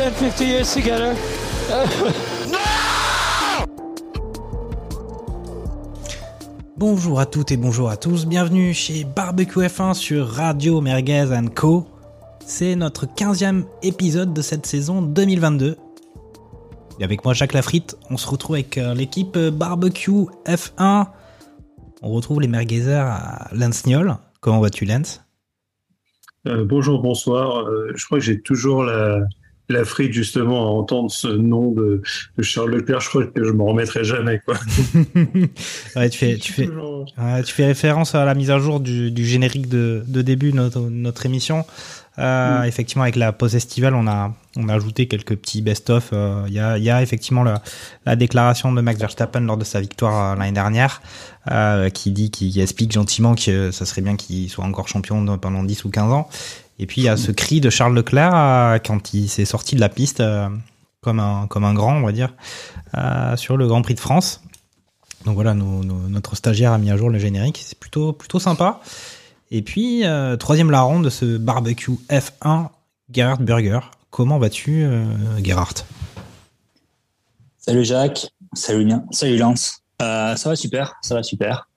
10, 50 years together? Bonjour à toutes et bonjour à tous, bienvenue chez Barbecue F1 sur Radio Merguez Co. C'est notre 15e épisode de cette saison 2022. Et avec moi Jacques Lafritte, on se retrouve avec euh, l'équipe Barbecue F1. On retrouve les merguezers à Lens Niol. Comment vas-tu Lens Euh, bonjour, bonsoir. Euh, je crois que j'ai toujours la, la frite justement à entendre ce nom de, de Charles Leclerc. Je crois que je m'en remettrai jamais. Quoi. Ouais, tu fais, tu fais, Toujours- Ouais, tu fais référence à la mise à jour du, du générique de, de début de notre, notre émission. Euh, Effectivement, avec la pause estivale, on a, on a ajouté quelques petits best-of. Euh, Il y, a, il y a effectivement la, la déclaration de Max Verstappen lors de sa victoire euh, l'année dernière, qui dit, qui explique gentiment que ça serait bien qu'il soit encore champion pendant 10 ou 15 ans. Et puis il y a ce cri de Charles Leclerc euh, quand il s'est sorti de la piste euh, comme un, comme un grand, on va dire, euh, sur le Grand Prix de France. Donc voilà, notre stagiaire a mis à jour le générique, c'est plutôt, plutôt sympa. Et puis, troisième larron de ce barbecue F1, Gerhard Burger. Comment vas-tu, Gerhard? Salut Jacques, salut salut Lance. Ça va super, ça va super.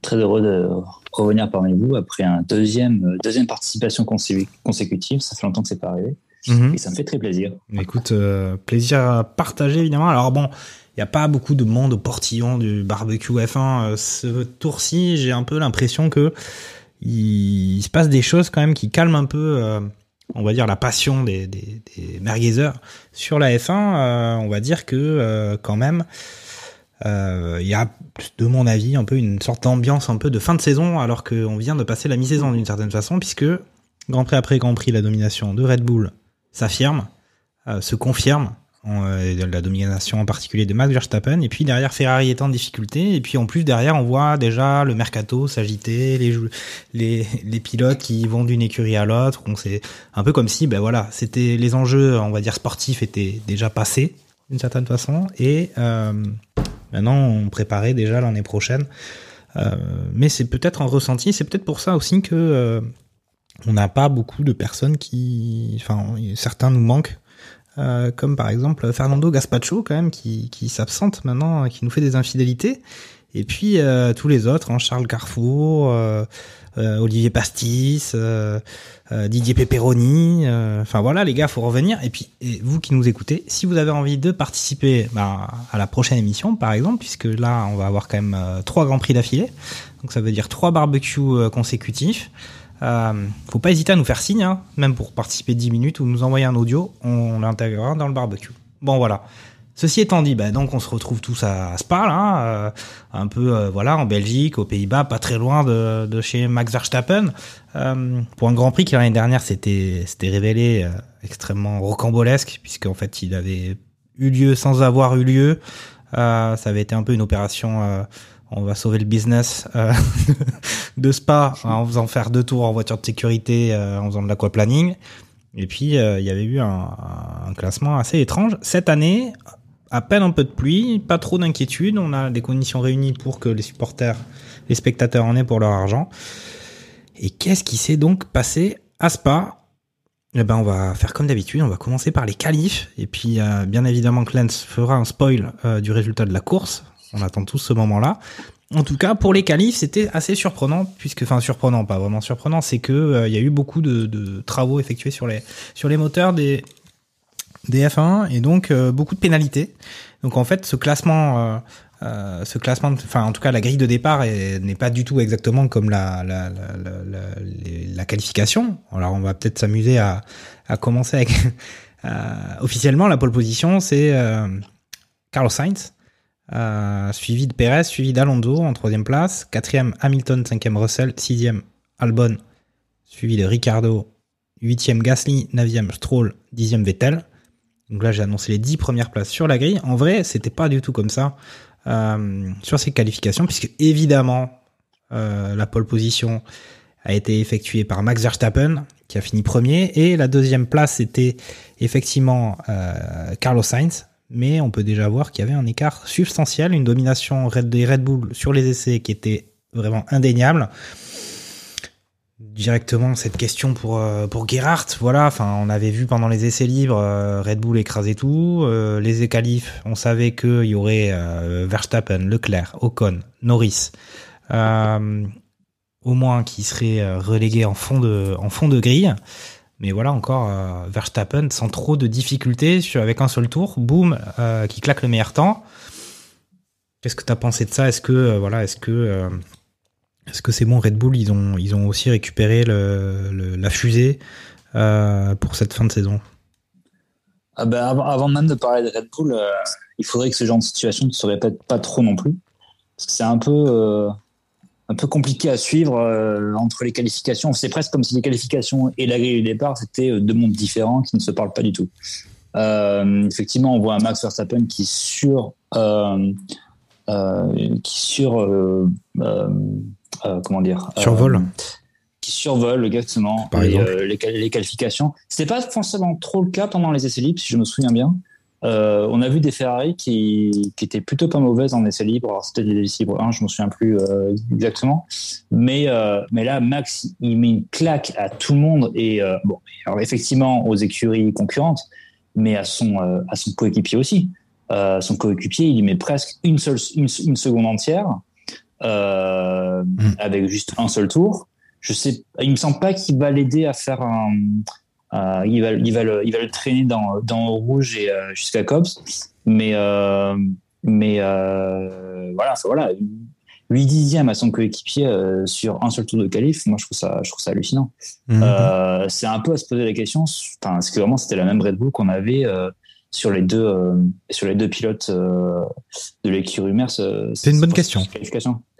Très heureux de revenir parmi vous après un deuxième, euh, deuxième participation consécu- consécutive. Ça fait longtemps que c'est pas arrivé Mhm. et ça me fait très plaisir. Écoute, euh, plaisir à partager évidemment. Alors bon, il n'y a pas beaucoup de monde au portillon du barbecue F1. Euh, Ce tour-ci, j'ai un peu l'impression que il, il se passe des choses quand même qui calment un peu, euh, on va dire, la passion des, des, des merguezers sur la F1. Euh, on va dire que quand même, il y a, de mon avis, un peu une sorte d'ambiance un peu de fin de saison, alors qu'on vient de passer la mi-saison d'une certaine façon, puisque Grand Prix après Grand Prix, la domination de Red Bull s'affirme, euh, se confirme, euh, la domination en particulier de Max Verstappen, et puis derrière Ferrari est en difficulté, et puis en plus derrière on voit déjà le mercato s'agiter, les, les, les pilotes qui vont d'une écurie à l'autre, on sait un peu comme si ben voilà c'était les enjeux on va dire sportifs étaient déjà passés d'une certaine façon, et euh, maintenant on préparait déjà l'année prochaine. Euh, mais c'est peut-être un ressenti, c'est peut-être pour ça aussi que euh, on n'a pas beaucoup de personnes qui, enfin, certains nous manquent, euh, comme par exemple Fernando Gaspacho quand même qui, qui s'absente maintenant, qui nous fait des infidélités. Et puis tous les autres, hein, Charles Carrefour, Olivier Pastis, euh, euh, Didier Pepperoni. euh, Enfin voilà les gars, faut revenir. Et puis et vous qui nous écoutez, si vous avez envie de participer bah, à la prochaine émission par exemple, puisque là on va avoir quand même euh, trois grands prix d'affilée, donc ça veut dire trois barbecues euh, consécutifs. Euh, faut pas hésiter à nous faire signe, hein, même pour participer 10 minutes ou nous envoyer un audio, on l'intégrera dans le barbecue. Bon voilà. Ceci étant dit, bah, donc on se retrouve tous à, Spa, là, euh, un peu euh, voilà en Belgique, aux Pays-Bas, pas très loin de, de chez Max Verstappen, euh, pour un Grand Prix qui l'année dernière s'était révélé euh, extrêmement rocambolesque, puisqu'en fait il avait eu lieu sans avoir eu lieu. Euh, ça avait été un peu une opération. on va sauver le business euh, de Spa en faisant faire deux tours en voiture de sécurité, euh, en faisant de l'aquaplaning. Et puis il y avait eu un, un classement assez étrange. Cette année, à peine un peu de pluie, pas trop d'inquiétude. On a des conditions réunies pour que les supporters, les spectateurs en aient pour leur argent. Et qu'est-ce qui s'est donc passé à Spa? Eh ben, on va faire comme d'habitude, on va commencer par les qualifs, et puis euh, bien évidemment Lens fera un spoil euh, du résultat de la course. On attend tous ce moment-là. En tout cas, pour les qualifs, c'était assez surprenant, puisque, enfin surprenant, pas vraiment surprenant, c'est que euh, il y a eu beaucoup de, travaux effectués sur les moteurs des des F1 et donc euh, beaucoup de pénalités. Donc en fait, ce classement, euh, euh, ce classement, enfin en tout cas la grille de départ est- n'est pas du tout exactement comme la qualification. Alors on va peut-être s'amuser à, commencer officiellement la pole position, c'est Carlos Sainz. Suivi de Perez, suivi d'Alonso en troisième place, quatrième Hamilton, cinquième Russell, sixième Albon, suivi de Ricardo, 8e Gasly, 9e Stroll, 10e Vettel. Donc là, j'ai annoncé les 10 premières places sur la grille. En vrai, c'était pas du tout comme ça euh, sur ces qualifications, puisque évidemment, euh, la pole position a été effectuée par Max Verstappen, qui a fini premier, et la deuxième place était effectivement euh, Carlos Sainz. Mais on peut déjà voir qu'il y avait un écart substantiel, une domination des Red Bull sur les essais qui était vraiment indéniable directement cette question pour euh, pour Gerhardt. Voilà, enfin, on avait vu pendant les essais libres euh, Red Bull écraser tout. Euh, les qualifs, on savait qu'il y aurait Verstappen, Leclerc, Ocon, Norris, au moins qui seraient relégués en fond de grille. Mais voilà encore Verstappen sans trop de difficultés avec un seul tour, boum, qui claque le meilleur temps. Qu'est-ce que tu as pensé de ça? Est-ce que voilà, est-ce que est-ce que c'est bon Red Bull Ils ont, ils ont aussi récupéré la fusée euh, pour cette fin de saison ah ben, avant, même de parler de Red Bull, euh, il faudrait que ce genre de situation ne se répète pas trop non plus. C'est un peu, euh, un peu compliqué à suivre entre les qualifications. C'est presque comme si les qualifications et la grille du départ, c'était deux mondes différents qui ne se parlent pas du tout. effectivement, on voit un Max Verstappen qui sur, qui sur comment dire Survol. Euh, qui survole exactement les, euh, les, les, qualifications. C'était pas forcément trop le cas pendant les essais libres, si je me souviens bien. Euh, on a vu des Ferrari qui, qui étaient plutôt pas mauvaises en essais libres. Alors c'était des essais libres 1, je me souviens plus euh, exactement. Mais euh, mais là, Max, il met une claque à tout le monde et bon, alors effectivement aux écuries concurrentes, mais à son à son coéquipier aussi. son coéquipier, il y met presque une seule une, une seconde entière euh, mm. avec juste un seul tour. Je sais, il me semble pas qu'il va l'aider à faire un. Euh, il va, il va le, il va le traîner dans dans rouge et euh, jusqu'à Cobbs, mais euh, mais euh, voilà, voilà. 8 dixièmes à son coéquipier sur un seul tour de qualif, moi je trouve ça, je trouve ça hallucinant. Mm. c'est un peu à se poser la question, enfin, est-ce que vraiment c'était la même Red Bull qu'on avait sur les deux sur les deux pilotes de l'écurie Merce C'est une bonne question.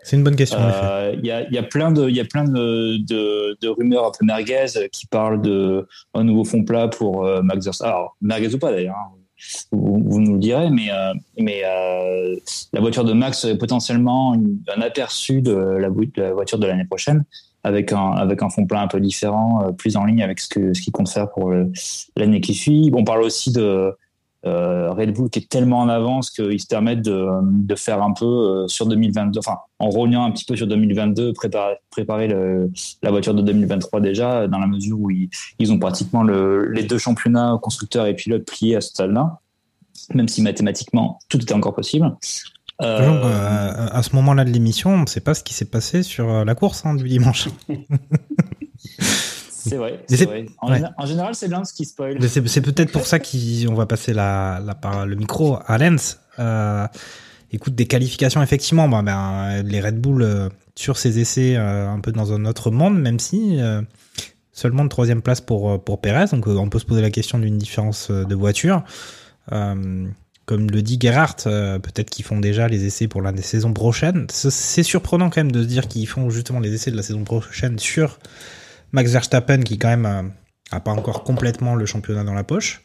C'est une bonne question. Euh, il y, a, y, a, plein de, y a plein de, de, de, rumeurs un peu merguez qui parlent de un nouveau fond plat pour euh, Max Verstappen. Alors merguez ou pas d'ailleurs, hein. vous, nous le direz, mais euh, mais la voiture de Max est potentiellement un aperçu de la, la voiture de l'année prochaine avec un avec un fond plat un peu différent, plus en ligne avec ce que ce qu'il compte faire pour l'année qui suit. On parle aussi de euh, Red Bull qui est tellement en avance qu'ils se permettent de, de, faire un peu euh, sur 2022, enfin en rognant un petit peu sur 2022, préparer, préparer le, la voiture de 2023 déjà, dans la mesure où ils, ils ont pratiquement le, les deux championnats constructeurs et pilotes pliés à ce stade-là, même si mathématiquement tout était encore possible. Euh, euh à ce moment-là de l'émission, on ne sait pas ce qui s'est passé sur la course hein, du dimanche. C'est vrai. vrai. En, général, c'est Lens qui spoil. C'est peut-être pour ça qu'on va passer la, la, le micro à Lens. Euh, écoute, des qualifications, effectivement, bah, ben, les Red Bull euh, sur ces essais euh, un peu dans un autre monde, même si seulement de troisième place pour, pour Perez. Donc on peut se poser la question d'une différence de voiture. comme le dit Gerhardt, peut-être qu'ils font déjà les essais pour la saison prochaine. C'est surprenant quand même de se dire qu'ils font justement les essais de la saison prochaine sur Max Verstappen qui quand même euh, a pas encore complètement le championnat dans la poche.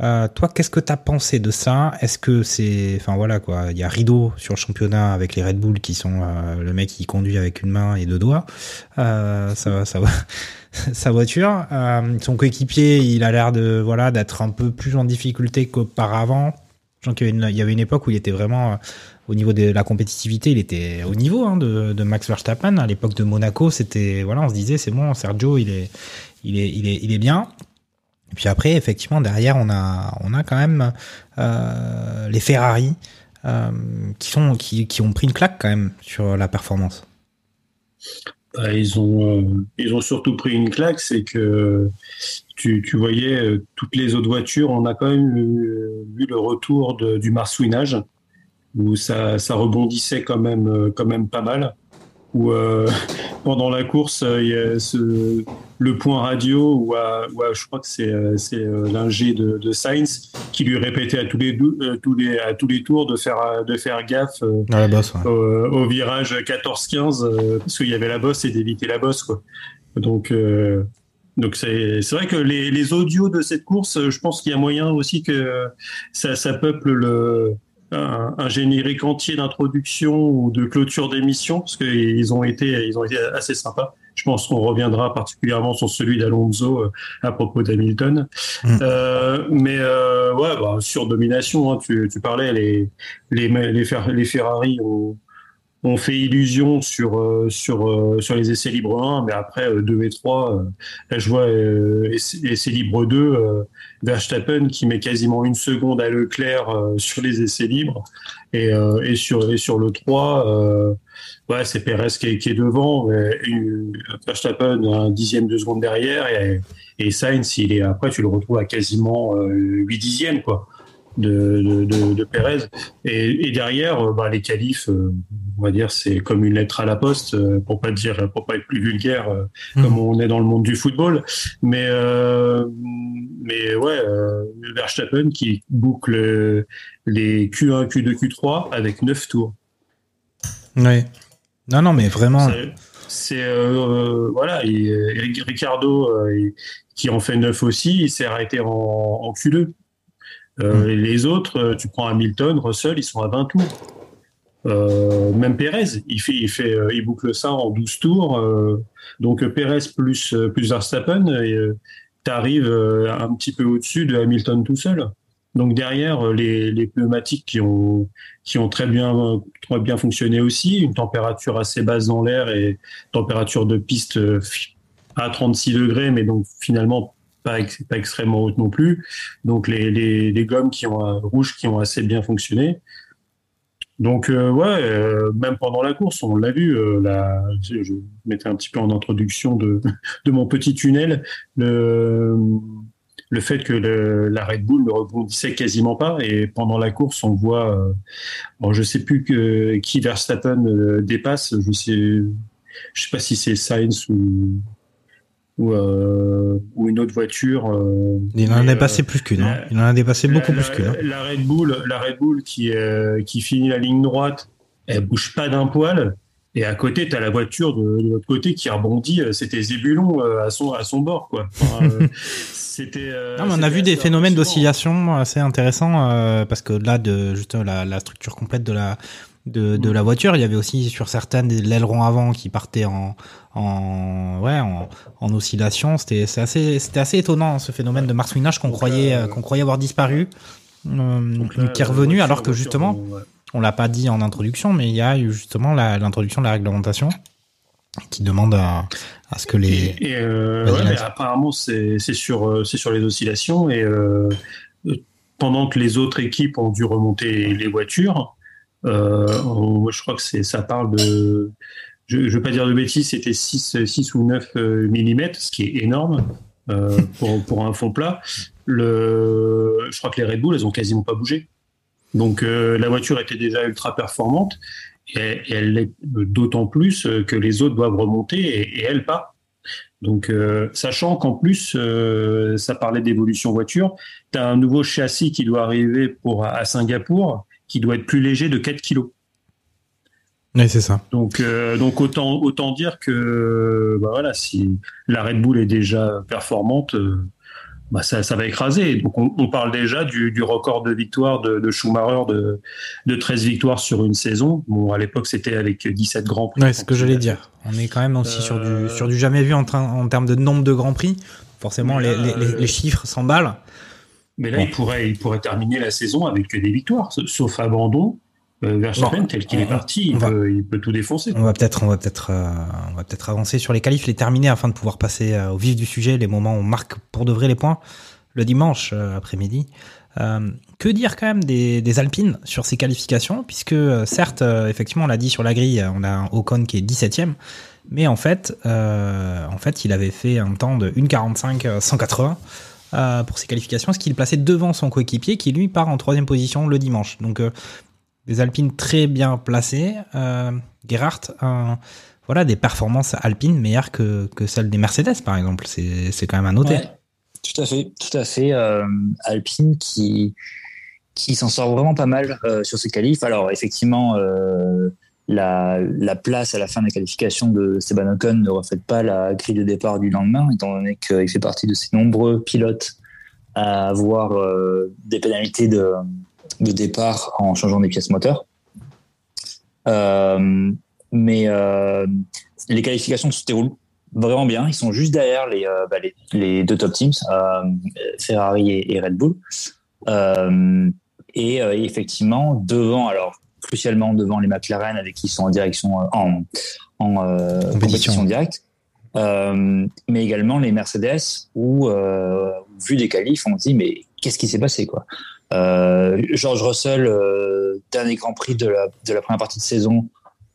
Euh, toi, qu'est-ce que t'as pensé de ça? Est-ce que c'est, enfin voilà quoi, il y a rideau sur le championnat avec les Red Bull qui sont euh, le mec qui conduit avec une main et deux doigts, euh, ça, ça, sa voiture. Euh, son coéquipier, il a l'air de voilà d'être un peu plus en difficulté qu'auparavant. Il y avait une époque où il était vraiment au niveau de la compétitivité, il était au niveau hein, de, Max Verstappen. À l'époque de Monaco, c'était voilà, on se disait c'est bon, Sergio, il est, il est, il est, il est bien. Et puis après, effectivement, derrière, on a, on a quand même euh, les Ferrari euh, qui sont, qui, qui ont pris une claque quand même sur la performance. Bah, ils ont, ils ont surtout pris une claque, c'est que tu, tu, voyais euh, toutes les autres voitures, on a quand même vu, le retour du marsouinage où ça, ça rebondissait quand même, euh, quand même pas mal. Où euh, pendant la course, euh, il y a ce, le point radio où, je crois que c'est l'ingé de, de Sainz qui lui répétait à tous les tous les à tous les tours de faire de faire gaffe la bosse, au, virage 14-15 parce qu'il y avait la bosse et d'éviter la bosse quoi. Donc, euh, donc c'est c'est vrai que les, les audios de cette course, je pense qu'il y a moyen aussi que ça, ça peuple le un, un générique entier d'introduction ou de clôture d'émission parce qu'ils ont été ils ont été assez sympas. Je pense qu'on reviendra particulièrement sur celui d'Alonso euh, à propos d'Hamilton. Mm. Euh, mais euh, ouais, bah, sur domination, hein, tu, tu parlais les les les, Fer- les Ferrari ont on fait illusion sur euh, sur euh, sur les essais libres 1, mais après euh, 2 et 3, euh, là, je vois euh, essais, libres 2, euh, Verstappen qui met quasiment une seconde à Leclerc euh, sur les essais libres et, euh, et sur et sur le 3, euh, ouais c'est Perez qui est, qui est devant, mais, euh, Verstappen un dixième de seconde derrière et et Sainz il est après tu le retrouves à quasiment euh, 8 dixièmes quoi de, de, de, de Perez. Et, et derrière, euh, bah, les qualifs, euh, on va dire, c'est comme une lettre à la poste, euh, pour pas dire, pour pas être plus vulgaire, euh, comme on est dans le monde du football. Mais, euh, mais ouais, euh, Verstappen qui boucle les Q1, Q2, Q3 avec 9 tours. Ouais. Non, non, mais vraiment. C'est euh, voilà, Ricardo qui en fait 9 aussi, il s'est arrêté en, en Q2. Euh, et Les autres, euh, tu prends Hamilton, Russell, ils sont à 20 tours. Euh, même Pérez, il fait, il fait, euh, il boucle ça en 12 tours. euh, donc euh, Pérez plus plus Verstappen, et t'arrives euh, un petit peu au-dessus de Hamilton tout seul. Donc derrière les, les pneumatiques qui ont qui ont très bien très bien fonctionné aussi, une température assez basse dans l'air et température de piste à 36 degrés, mais donc finalement pas, ex- pas extrêmement haute non plus. Donc les, les, gommes qui ont euh, rouges qui ont assez bien fonctionné. Donc euh, ouais, euh, même pendant la course, on l'a vu. la, je, mettais un petit peu en introduction de, de mon petit tunnel le, le fait que la Red Bull ne rebondissait quasiment pas et pendant la course, on voit. Je sais plus qui Verstappen dépasse. Je sais, je sais pas si c'est Sainz ou ou, euh, ou une autre voiture. euh, Il en a dépassé euh, plus qu'une. hein. Il en a dépassé beaucoup la, plus qu'une. hein. La Red Bull, la Red Bull qui, euh, qui finit la ligne droite, elle bouge pas d'un poil. Et à côté, tu as la voiture de, de l'autre côté qui rebondit. euh, C'était Zébulon euh, à son, à son bord. Quoi. Enfin, euh, c'était, euh, Non, mais on a vu des phénomènes d'oscillation assez intéressants euh, parce que là de juste la, la structure complète de la de, de la voiture, il y avait aussi sur certaines des- l'aileron avant qui partait en en ouais en, en oscillation. C'était c'est assez c'était assez étonnant ce phénomène de marsouinage qu'on croyait euh, euh, qu'on croyait avoir disparu, euh, là, qui est revenu voiture- alors que voiture, justement ouais. on l'a pas dit en introduction, mais il y a eu justement l'introduction de la réglementation qui demande à, à ce que les Et euh, ouais, mais Lance. apparemment, c'est sur, euh, c'est sur les oscillations. Et euh, euh, pendant que les autres équipes ont dû remonter les voitures, euh, on- je crois que c'est ça parle de. Je ne veux pas dire de bêtises, c'était 6, 6 ou 9 mm, ce qui est énorme euh, pour, pour un fond plat. Le, je crois que les Red Bull, elles ont quasiment pas bougé. Donc euh, la voiture était déjà ultra performante et, et elle l'est d'autant plus euh, que les autres doivent remonter et, et elle pas. Donc, euh, sachant qu'en plus, euh, ça parlait d'évolution voiture, tu as un nouveau châssis qui doit arriver pour à Singapour, qui doit être plus léger de 4 kilos. Oui, c'est ça. Donc, euh, donc autant, autant dire que bah voilà, si la Red Bull est déjà performante, euh, bah ça, ça va écraser. Donc, on, on parle déjà du, du record de victoire de, de Schumacher de, de 13 victoires sur une saison. Bon, à l'époque, c'était avec 17 grands prix. Ouais, c'est ce que j'allais dire. On est quand même aussi sur Euh, du sur du jamais vu en, train, en termes de nombre de grands prix. Forcément, les, là, les, les- euh, les chiffres s'emballent. Mais là, il, pourrait, il pourrait terminer la saison avec que des victoires, sauf abandon. Euh, Verstappen, Bon, tel qu'il est parti, il, va- peut, il peut tout défoncer. On va peut-être on va peut-être euh, on va peut-être avancer sur les qualifs, les terminer afin de pouvoir passer euh, au vif du sujet, les moments où on marque pour de vrai les points le dimanche euh, après-midi. Que dire quand même des, des Alpines sur ces qualifications, puisque certes, effectivement, on l'a dit sur la grille, on a un Ocon qui est 17ème, mais en fait, en fait, il avait fait un temps de 1,45 euh, 180 euh, pour ses qualifications, ce qui le plaçait devant son coéquipier, qui lui part en troisième position le dimanche. Donc euh, des Alpines très bien placées. Euh, Gerhardt, un- voilà, des performances alpines meilleures que, que celles des Mercedes, par exemple. C'est quand même à noter. Tout à fait, tout à fait. euh, Alpine qui qui s'en sort vraiment pas mal euh, sur ce qualif. Alors effectivement, euh, la, la place à la fin de la qualification de Esteban Ocon ne reflète pas la grille de départ du lendemain, étant donné qu'il fait partie de ces nombreux pilotes à avoir euh, des pénalités de, départ en changeant des pièces moteurs. Euh, mais euh, les qualifications se déroulent vraiment bien. Ils sont juste derrière les, bah, deux top teams, Ferrari et, et, Red Bull. Et effectivement, devant, alors crucialement devant les McLaren avec qui ils sont en direction en, en compétition. compétition. directe. mais également les Mercedes où, vu des qualifs, on se dit mais qu'est-ce qui s'est passé quoi? George Russell, dernier Grand Prix de la, de la première partie de saison,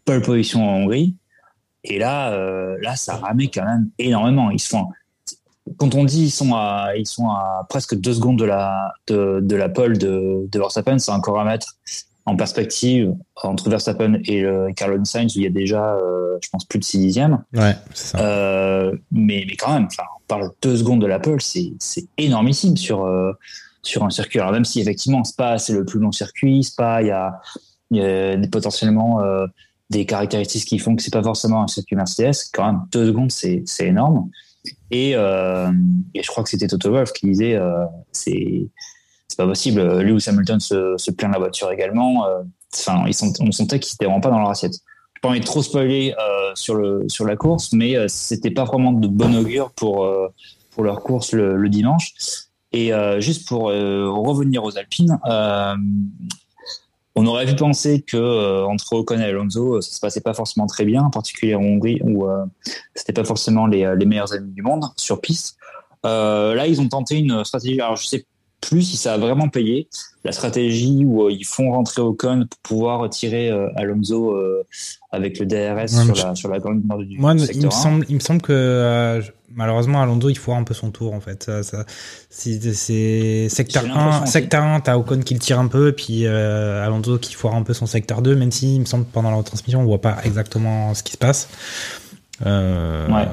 pole position en Hongrie. Et là, euh, là, ça ramait quand même énormément. Ils sont, quand on dit ils sont à, ils sont à presque deux secondes de la, de, de la pole de, de Verstappen, c'est encore à mettre en perspective entre Verstappen et Carlos Sainz où il y a déjà, euh, je pense, plus de 6 dixièmes. Ouais, c'est ça. Euh, mais, mais quand même, on parle de deux secondes de la pole, c'est, c'est énormissime sur, euh, sur un circuit. Alors même si effectivement Spa c'est le plus long circuit, Spa il y a, il y a potentiellement euh, des caractéristiques qui font que c'est pas forcément un circuit Mercedes. Quand même, deux secondes, c'est, c'est énorme. Et, euh, et, je crois que c'était Toto Wolff qui disait euh, c'est c'est pas possible. Lewis Hamilton se, se plaint de la voiture également. Euh, enfin, ils sont, on sentait qu'ils étaient vraiment pas dans leur assiette. J'ai pas envie de trop spoiler euh, sur le sur la course, mais euh, c'était pas vraiment de bon augure pour pour leur course le, le dimanche. Et juste pour revenir aux Alpines, on aurait pu penser que euh, entre Ocon et Alonso, euh, ça se passait pas forcément très bien, en particulier en Hongrie où euh, c'était pas forcément les, les, meilleurs amis du monde sur piste. Euh, là, ils ont tenté une stratégie. Alors, je sais plus si ça a vraiment payé. La stratégie où ils font rentrer Ocon pour pouvoir tirer Alonso avec le DRS sur, la, sur la grande du Moi, secteur il me semble, il me semble que malheureusement Alonso il foire un peu son tour en fait. Ça, ça c'est secteur 1 secteur 1 t'as Ocon qui le tire un peu et puis euh, Alonso qui foire un peu son secteur 2 même si il me semble pendant la retransmission on voit pas exactement ce qui se passe. euh, ouais.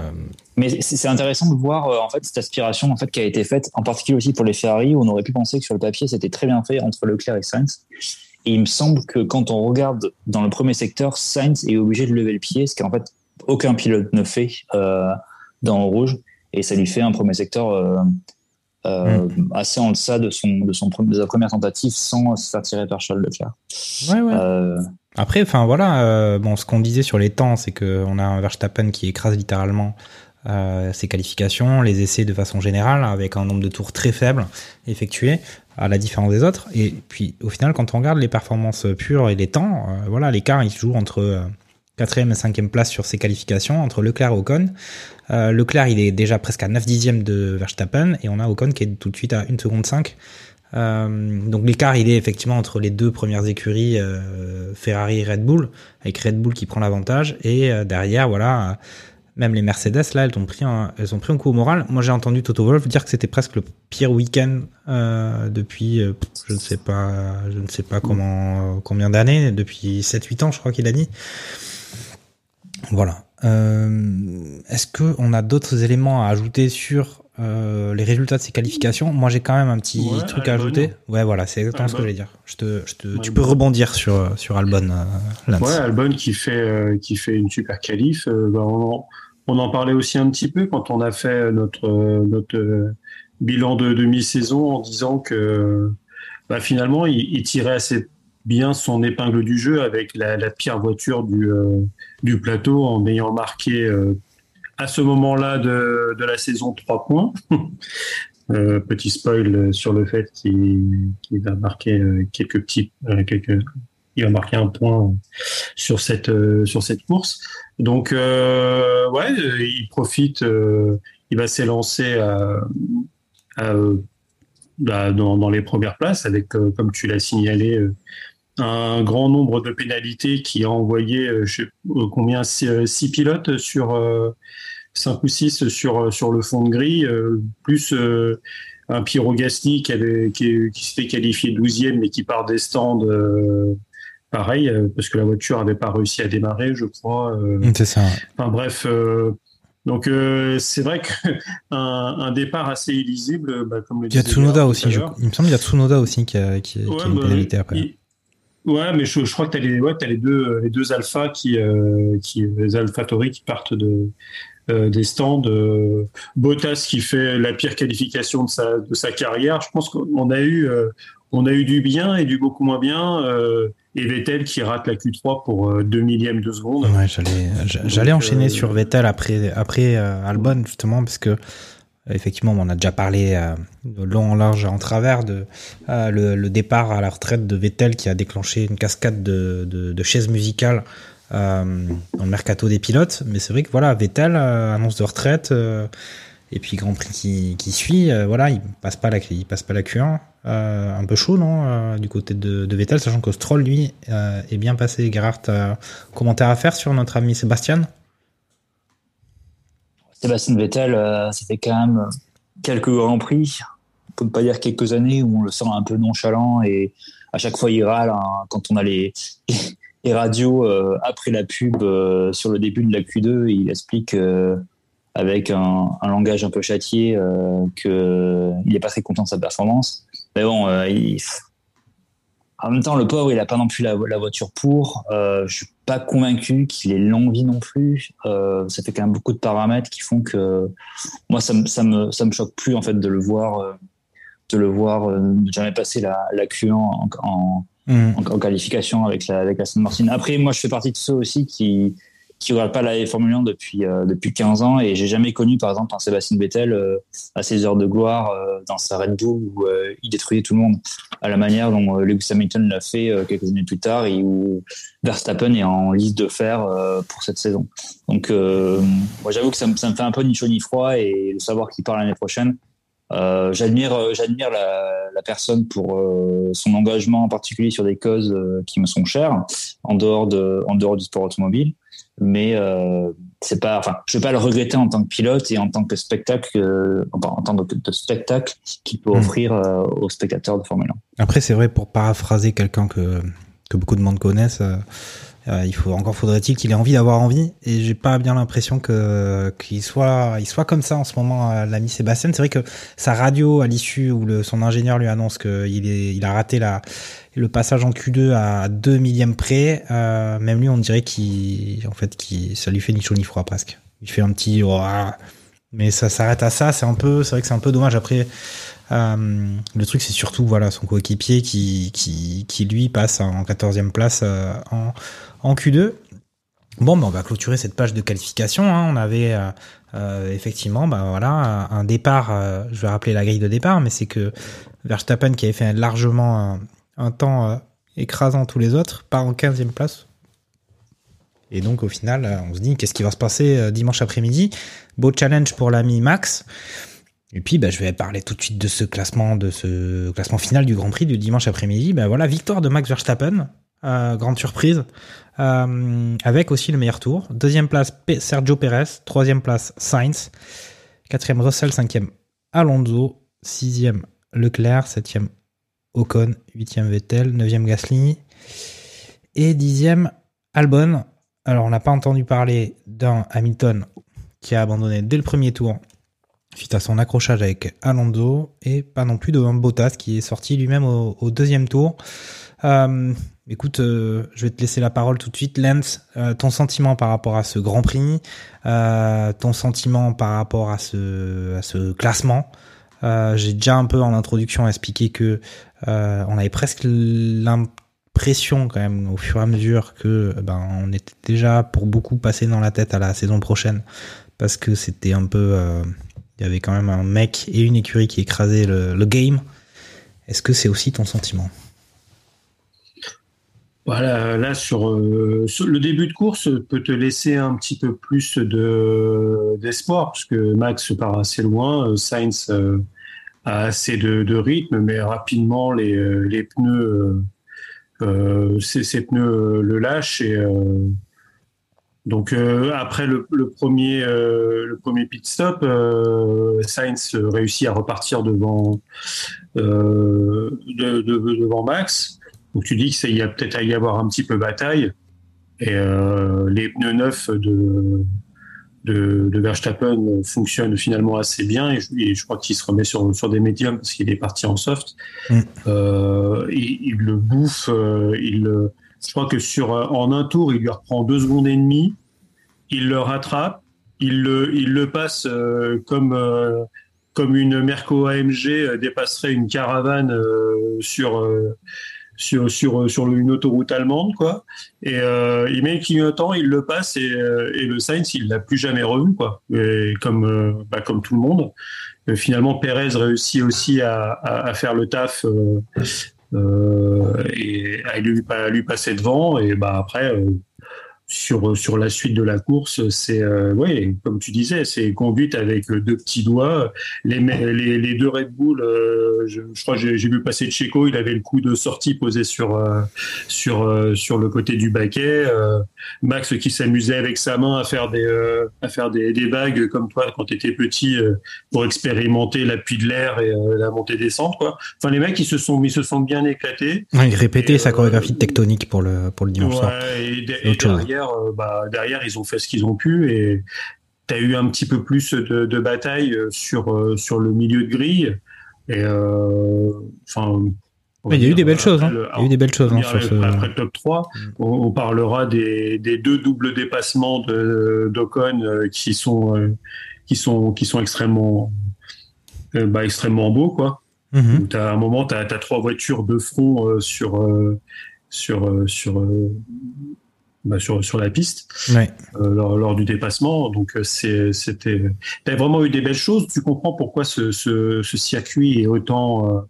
mais c'est intéressant de voir euh, en fait cette aspiration en fait qui a été faite en particulier aussi pour les Ferrari où on aurait pu penser que sur le papier c'était très bien fait entre Leclerc et Sainz et il me semble que quand on regarde dans le premier secteur Sainz est obligé de lever le pied ce qu'en fait aucun pilote ne fait euh, dans rouge et ça lui fait un premier secteur euh, euh, mm. assez en deçà de son de son de sa première tentative sans se faire tirer par Charles Leclerc. Ouais, ouais. Euh, Après, enfin voilà, euh, bon, ce qu'on disait sur les temps, c'est que on a un Verstappen qui écrase littéralement euh, ses qualifications, les essais de façon générale, avec un nombre de tours très faible effectués, à la différence des autres. Et puis, au final, quand on regarde les performances pures et les temps, voilà, l'écart il se joue entre quatrième et cinquième place sur ses qualifications entre Leclerc et Ocon. Euh, Leclerc, il est déjà presque à 9 dixièmes de Verstappen et on a Ocon qui est tout de suite à 1 seconde 5. Euh, donc l'écart, il est effectivement entre les deux premières écuries, euh, Ferrari et Red Bull, avec Red Bull qui prend l'avantage. Et euh, derrière, voilà, même les Mercedes, là, elles ont pris un, elles ont pris un coup au moral. Moi, j'ai entendu Toto Wolff dire que c'était presque le pire week-end depuis, je ne sais pas, je ne sais pas combien d'années, depuis 7-8 ans, je crois qu'il a dit. Voilà. Est-ce qu'on a d'autres éléments à ajouter sur euh, les résultats de ces qualifications Moi, j'ai quand même un petit ouais, truc Albon. à ajouter. Ouais, voilà, c'est exactement Albon. ce que je voulais dire. Je te, je te, tu peux rebondir sur sur Albon. Euh, ouais, Albon qui fait euh, qui fait une super qualif. Euh, bah, on, on, en parlait aussi un petit peu quand on a fait notre notre bilan de demi-saison en disant que bah, finalement il, il tirait assez bien son épingle du jeu avec la, la pire voiture du, du plateau en ayant marqué à ce moment-là de, de, la saison 3 points. euh, petit spoil sur le fait qu'il qu va marquer quelques petits euh, quelques il va marquer un point sur cette euh, sur cette course. Donc euh, ouais, il profite, il va s'élancer à bah, dans, dans, les premières places avec, comme tu l'as signalé, un grand nombre de pénalités qui a envoyé, euh, je sais combien, six, six pilotes sur euh, cinq ou six sur sur le fond de grille, euh, plus un Piero Gasly qui avait qui, qui s'était qualifié 12e mais qui part des stands. Pareil, parce que la voiture avait pas réussi à démarrer, je crois. C'est ça. Enfin bref, donc c'est vrai qu'un un départ assez illisible, bah, comme le Il y a Tsunoda aussi, je, il me semble qu'il y a Tsunoda aussi qui a, qui, ouais, qui a une bah, pénalité après. Il, Ouais, mais je, je crois que tu as, les, ouais, as les, deux, les deux alphas qui, euh, qui, les AlphaTauri qui partent de, euh, des stands. Euh, Bottas qui fait la pire qualification de sa, de sa carrière. Je pense qu'on a eu, on a eu du bien et du beaucoup moins bien. Et Vettel qui rate la Q3 pour 2 millièmes de seconde. Ouais, j'allais, enchaîner sur Vettel après, après Albon, justement, parce que effectivement, on a déjà parlé euh, de long, en large, en travers de euh, le, départ à la retraite de Vettel qui a déclenché une cascade de, chaises musicales euh, dans le mercato des pilotes. Mais c'est vrai que voilà, Vettel euh, annonce de retraite. euh, et puis Grand Prix qui, suit, euh, voilà, il passe pas la, il passe pas la Q1, Euh, un peu chaud non, euh, du côté de, de Vettel, sachant que Stroll lui euh, est bien passé. Gerhard, euh, commentaire à faire sur notre ami Sébastien? Sébastien Vettel, euh, ça fait quand même quelques grands prix, pour ne pas dire quelques années, où on le sent un peu nonchalant et à chaque fois il râle hein, quand on a les, radios euh, après la pub euh, sur le début de la Q2, il explique euh, avec un, un langage un peu châtié euh, que il est pas très content de sa performance. Mais bon, euh, il- en même temps, le pauvre, il a pas non plus la, la voiture pour. Euh, je suis pas convaincu qu'il ait l'envie non plus. Euh, ça fait quand même beaucoup de paramètres qui font que moi, ça me, ça me, ça me choque plus en fait de le voir, euh, de le voir euh, ne jamais passer la, la Q1 en, en, Mmh. en, en qualification avec la, avec Aston Martin. Après, moi, je fais partie de ceux aussi qui qui regardent pas la Formule 1 depuis euh, depuis 15 ans et j'ai jamais connu par exemple un Sébastien Vettel euh, à ses heures de gloire euh, dans sa Red Bull où il détruisait tout le monde à la manière dont Lewis Hamilton l'a fait quelques années plus tard et où Verstappen est en liste de fer pour cette saison. Donc moi j'avoue que ça me, ça me fait un peu ni chaud ni froid et de savoir qu'il part l'année prochaine. J'admire j'admire la, la personne pour son engagement en particulier sur des causes qui me sont chères en dehors de en dehors du sport automobile mais euh, c'est pas enfin je vais pas le regretter en tant que pilote et en tant que spectacle euh, en tant que de spectacle qu'il peut Mm. offrir euh, aux spectateurs de Formule 1 Après, c'est vrai, pour paraphraser quelqu'un que, que beaucoup de monde connaissent, euh, il faut encore faudrait-il qu'il ait envie d'avoir envie. Et j'ai pas bien l'impression que qu'il soit il soit comme ça en ce moment, euh, l'ami Sébastien. C'est vrai que sa radio à l'issue où le, son ingénieur lui annonce qu'il est il a raté la le passage en Q2 à 2 millièmes près, euh, même lui on dirait qu'il en fait qu'il ça lui fait ni chaud ni froid presque. Il fait un petit oh, ah. mais ça s'arrête à ça. C'est un peu c'est vrai que c'est un peu dommage après. Euh, le truc, c'est surtout voilà son coéquipier qui, qui, qui lui passe en 14e place euh, en, en Q2. Bon, ben on va clôturer cette page de qualification. hein. On avait euh, euh, effectivement, ben voilà, un départ. je vais rappeler la grille de départ, mais c'est que Verstappen qui avait fait largement un, temps écrasant tous les autres, part en 15e place. Et donc au final, on se dit qu'est-ce qui va se passer dimanche après-midi? Beau challenge pour l'ami Max. Et puis, bah, je vais parler tout de suite de ce classement, de ce classement final du Grand Prix du dimanche après-midi. Bah, voilà, victoire de Max Verstappen, euh, grande surprise, euh, avec aussi le meilleur tour. Deuxième place, Sergio Perez. Troisième place, Sainz. Quatrième, Russell. Cinquième, Alonso. Sixième, Leclerc. Septième, Ocon. Huitième, Vettel. Neuvième, Gasly. Et dixième, Albon. Alors, on n'a pas entendu parler d'un Hamilton qui a abandonné dès le premier tour suite à son accrochage avec Alonso et pas non plus de Bottas qui est sorti lui-même au, deuxième tour. Euh, écoute, euh, je vais te laisser la parole tout de suite. Lance, euh, ton sentiment par rapport à ce Grand Prix, ton sentiment par rapport à ce, à ce classement. J'ai déjà un peu en introduction expliqué que on avait presque l'impression quand même au fur et à mesure que ben on était déjà pour beaucoup passé dans la tête à la saison prochaine parce que c'était un peu il y avait quand même un mec et une écurie qui écrasaient le, game. Est-ce que c'est aussi ton sentiment? Voilà, là sur, euh, sur le début de course peut te laisser un petit peu plus de d'espoir parce que Max part assez loin, euh, Sainz euh, a assez de, rythme, mais rapidement les, les pneus, ces, pneus le lâchent et donc euh, après le, le premier euh, le premier pit stop, euh, Sainz réussit à repartir devant euh, de- de- devant Max. Donc tu dis qu'il y a peut-être à y avoir un petit peu bataille. Et euh, les pneus neufs de, de, de Verstappen fonctionne finalement assez bien et je, et je crois qu'il se remet sur, sur des médiums parce qu'il est parti en soft. Mm. Euh, il, il le bouffe, euh, il, le- je crois que sur euh, en un tour, il lui reprend deux secondes et demie, il le rattrape, il le, il le passe euh, comme euh, comme une Merco AMG dépasserait une caravane sur sur sur sur une autoroute allemande quoi. Et il met le clignotant il le passe et, le Sainz il l'a plus jamais revu quoi. Et comme bah, comme tout le monde. Finalement Perez réussit aussi à, à, faire le taf et à lui, à lui passer devant et bah après euh, sur sur la suite de la course c'est euh, ouais comme tu disais c'est conduite avec deux petits doigts les les, les deux Red Bull euh, je, je crois que j'ai vu passer Checo il avait le coup de sortie posé sur euh, sur euh, sur le côté du baquet euh, Max qui s'amusait avec sa main à faire des euh, à faire des, des vagues comme toi quand tu étais petit euh, pour expérimenter l'appui de l'air et euh, la montée descente quoi enfin les mecs ils se sont ils se sont bien éclatés Ouais, il répétait Et, sa euh, chorégraphie tectonique pour le, pour le dimanche soir. Ouais, et, de- C'est et autre chose. Derrière, euh, bah, derrière, ils ont fait ce qu'ils ont pu et tu as eu un petit peu plus de, de bataille euh, sur, euh, sur le milieu de grille. Et enfin. Mais il y a eu des belles choses, hein. Il y a eu des belles choses hein, après, sur ce. après le top 3, on, on parlera des, des deux doubles dépassements de d'Ocon euh, qui sont euh, qui sont qui sont extrêmement euh, bah, extrêmement beaux quoi. Mhm. T'as à un moment, tu as, trois voitures de front sur, sur, sur, bah, sur, sur la piste Ouais. euh, lors, lors du dépassement. Donc, euh, c'était. Tu as vraiment eu des belles choses. Tu comprends pourquoi ce, ce, ce circuit est autant. euh,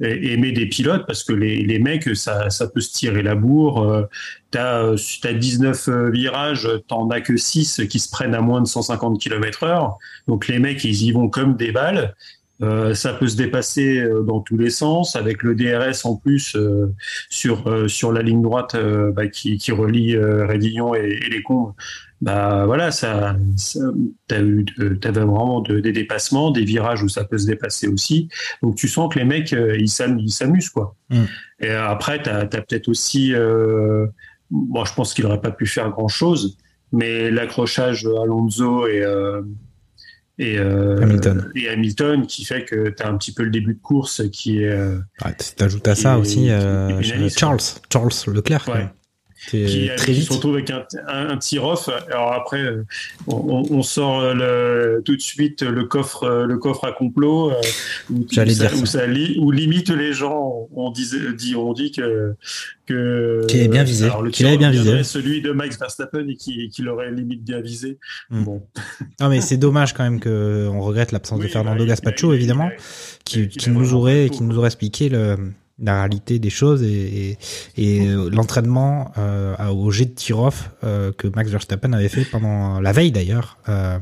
aimé des pilotes? Parce que les, les mecs ça, ça peut se tirer la bourre euh, t'as t'as 19 euh, virages t'en as que 6 qui se prennent à moins de 150 km heure donc les mecs ils y vont comme des balles euh, ça peut se dépasser euh, dans tous les sens avec le DRS en plus euh, sur euh, sur la ligne droite bah, qui, qui relie Rédillon et, et les Combes. Bah voilà, ça, ça t'as eu, t'avais vraiment de- des dépassements, des virages où ça peut se dépasser aussi. Donc tu sens que les mecs ils s'am- ils s'amusent quoi. Mm. Et après t'as as, peut-être aussi, bon je pense qu'il aurait pas pu faire grand chose, mais l'accrochage Alonso et et, euh, Hamilton. et Hamilton qui fait que tu as un petit peu le début de course qui est euh, Ouais, T'ajoutes à ça aussi euh, Charles, Charles Leclerc. Ouais. Qui, très qui vite. se retrouve avec un, un, un tir-off. Alors après, euh, on, on sort euh, le, tout de suite le coffre, euh, le coffre à complot. euh, où, J'allais ça, dire ça. où, ça li- où limite les gens on dit, on dit que que Qu'il est bien visé, alors, le qu'il avait bien visé. Celui de Max Verstappen et qui, qui l'aurait limite bien visé. Mm. Bon. Non mais c'est dommage quand même que on regrette l'absence de Fernando bah, Gaspacho évidemment, qui, qui nous aurait qui nous aurait expliqué le, la réalité des choses et, et, et, euh, l'entraînement euh, au jet de tir-off euh, que Max Verstappen avait fait pendant la veille d'ailleurs. Euh,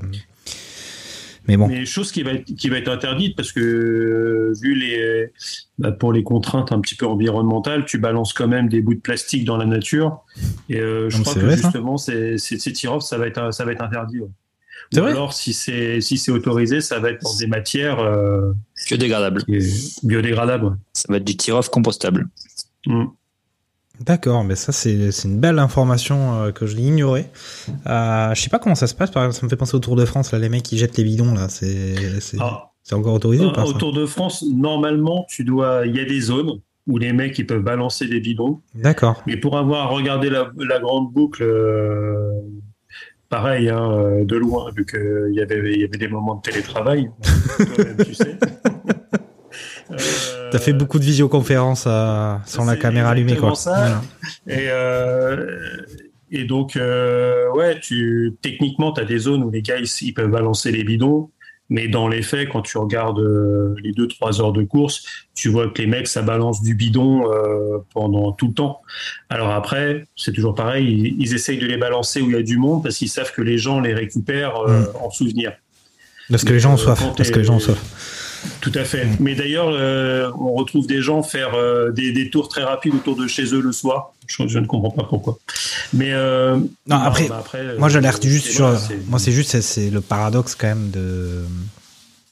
mais bon, Mais chose qui va être, qui va être interdite parce que euh, vu les bah, pour les contraintes un petit peu environnementales, tu balances quand même des bouts de plastique dans la nature. Et je Non, crois que vrai, justement ces tir-offs, ça va être ça va être interdit. ouais. C'est Ou vrai alors si c'est si c'est autorisé, ça va être dans des matières euh, biodégradables. ouais. Ça va être du tir-off compostable. Mm. D'accord, mais ça c'est c'est une belle information euh, que je l'ignorais. Euh, je sais pas comment ça se passe. Par exemple, ça me fait penser au Tour de France là, les mecs qui jettent les bidons là, c'est c'est Ah, c'est encore autorisé ou pas au Tour de France, normalement, tu dois il y a des zones où les mecs ils peuvent balancer des bidons. D'accord. Mais pour avoir regardé la, la grande boucle, euh, pareil, hein, euh, de loin, vu qu'il y avait, il y avait des moments de télétravail, toi-même, tu sais. Euh, T'as fait beaucoup de visioconférences euh, sans la caméra allumée quoi. ça. Et, euh, et donc, euh, ouais, tu, techniquement, tu as des zones où les gars, ils, ils peuvent balancer les bidons. Mais dans les faits, quand tu regardes euh, les deux trois heures de course, tu vois que les mecs, ça balance du bidon euh, pendant tout le temps. Alors après, c'est toujours pareil, ils, ils essayent de les balancer où il y a du monde parce qu'ils savent que les gens les récupèrent euh, en souvenir. Parce que les gens ont Euh, soif. quand Parce t'es- que les gens ont soif. Tout à fait. Mais d'ailleurs, euh, on retrouve des gens faire euh, des, des tours très rapides autour de chez eux le soir. Je, je ne comprends pas pourquoi. Mais euh, Non, après, bah après, Moi, euh, j'alerte juste sur. Moi, c'est juste, c'est- le paradoxe quand même de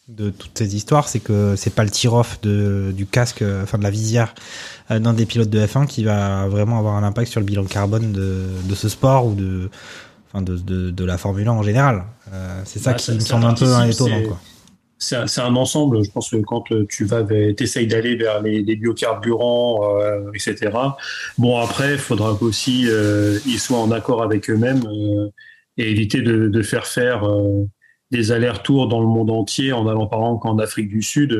de toutes ces histoires, c'est que c'est pas le tir-off du casque, enfin de la visière d'un des pilotes de F1 qui va vraiment avoir un impact sur le bilan carbone de de ce sport ou de. Enfin, enfin de, de, de, la Formule 1 en général. C'est ça Bah, qui ça- me semble un peu étonnant. Quoi. C'est un, ensemble. Je pense que quand euh, tu vas, t'essayes d'aller vers les, biocarburants, euh, etc. Bon, après, il faudra qu'aussi euh, ils soient en accord avec eux-mêmes euh, et éviter de, faire faire des allers-retours dans le monde entier en allant par exemple qu'en Afrique du Sud.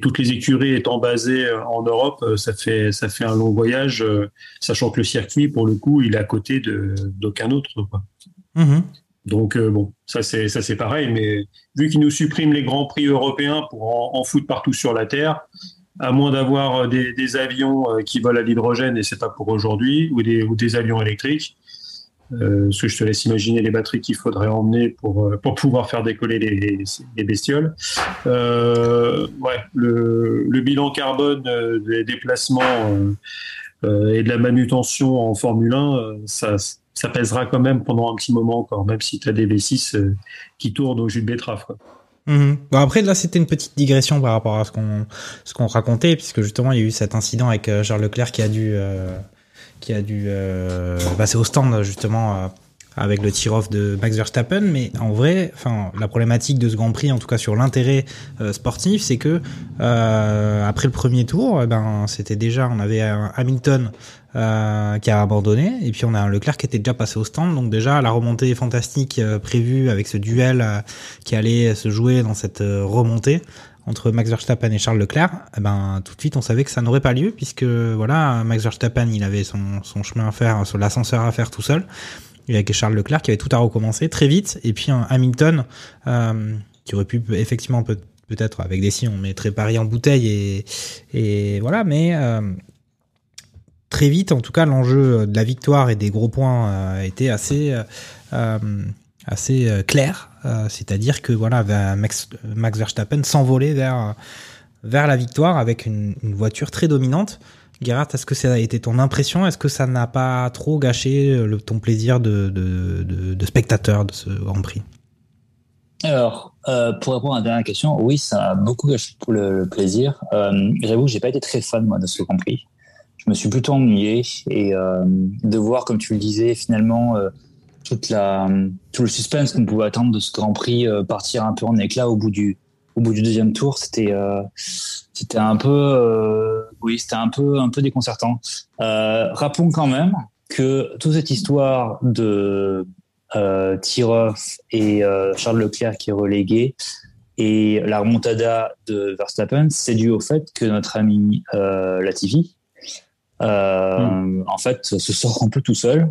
toutes les écuries étant basées en Europe, ça fait ça fait un long voyage, sachant que le circuit, pour le coup, il est à côté d'aucun autre. Mhm. Donc euh, bon, ça c'est ça c'est pareil, mais vu qu'ils nous suppriment les grands prix européens pour en, foutre partout sur la terre, à moins d'avoir euh, des, avions euh, qui volent à l'hydrogène et c'est pas pour aujourd'hui, ou des avions électriques, euh, parce que je te laisse imaginer les batteries qu'il faudrait emmener pour pour pouvoir faire décoller les, les, les bestioles. Ouais, le, le bilan carbone des déplacements et de la manutention en Formule 1, euh, ça ça pèsera quand même pendant un petit moment encore, même si tu as des V6 euh, qui tournent au jus de betterave. Quoi. Mhm. Bon après là c'était une petite digression par rapport à ce qu'on ce qu'on racontait puisque justement il y a eu cet incident avec euh, Charles Leclerc qui a dû euh, qui a dû passer au stand justement avec le tir-off de Max Verstappen mais en vrai enfin la problématique de ce Grand Prix en tout cas sur l'intérêt euh, sportif c'est que euh, après le premier tour eh ben c'était déjà on avait un Hamilton euh, qui a abandonné et puis on a Leclerc qui était déjà passé au stand. Donc déjà la remontée fantastique euh, prévue avec ce duel euh, qui allait se jouer dans cette euh, remontée entre Max Verstappen et Charles Leclerc, eh ben tout de suite on savait que ça n'aurait pas lieu puisque voilà Max Verstappen il avait son, son chemin à faire, sur l'ascenseur à faire tout seul, avec Charles Leclerc qui avait tout à recommencer très vite, et puis un Hamilton euh, qui aurait pu effectivement peut- peut-être avec des si on mettrait Paris en bouteille et, voilà, mais euh, très vite en tout cas l'enjeu de la victoire et des gros points euh, était assez assez clair, c'est-à-dire que voilà, Max, Verstappen s'envolait vers la victoire avec une voiture très dominante. Gerhard, est-ce que ça a été ton impression? Est-ce que ça n'a pas trop gâché euh, le, ton plaisir de, de, spectateur de ce Grand Prix? Alors, euh, pour répondre à la dernière question, oui, ça a beaucoup gâché le, plaisir. Euh, J'avoue que j'ai pas été très fan de ce Grand Prix. Je me suis plutôt ennuyé et de voir, comme tu le disais, finalement tout le suspense qu'on pouvait attendre de ce Grand Prix partir un peu en éclat au bout du au bout du deuxième tour, c'était euh, c'était un peu euh, oui, c'était un peu un peu déconcertant. Euh, rappelons quand même que toute cette histoire de euh, Tirov et euh, Charles Leclerc qui est relégué et la remontada de Verstappen, c'est dû au fait que notre ami euh, Latifi, euh, en fait, se sort un peu tout seul,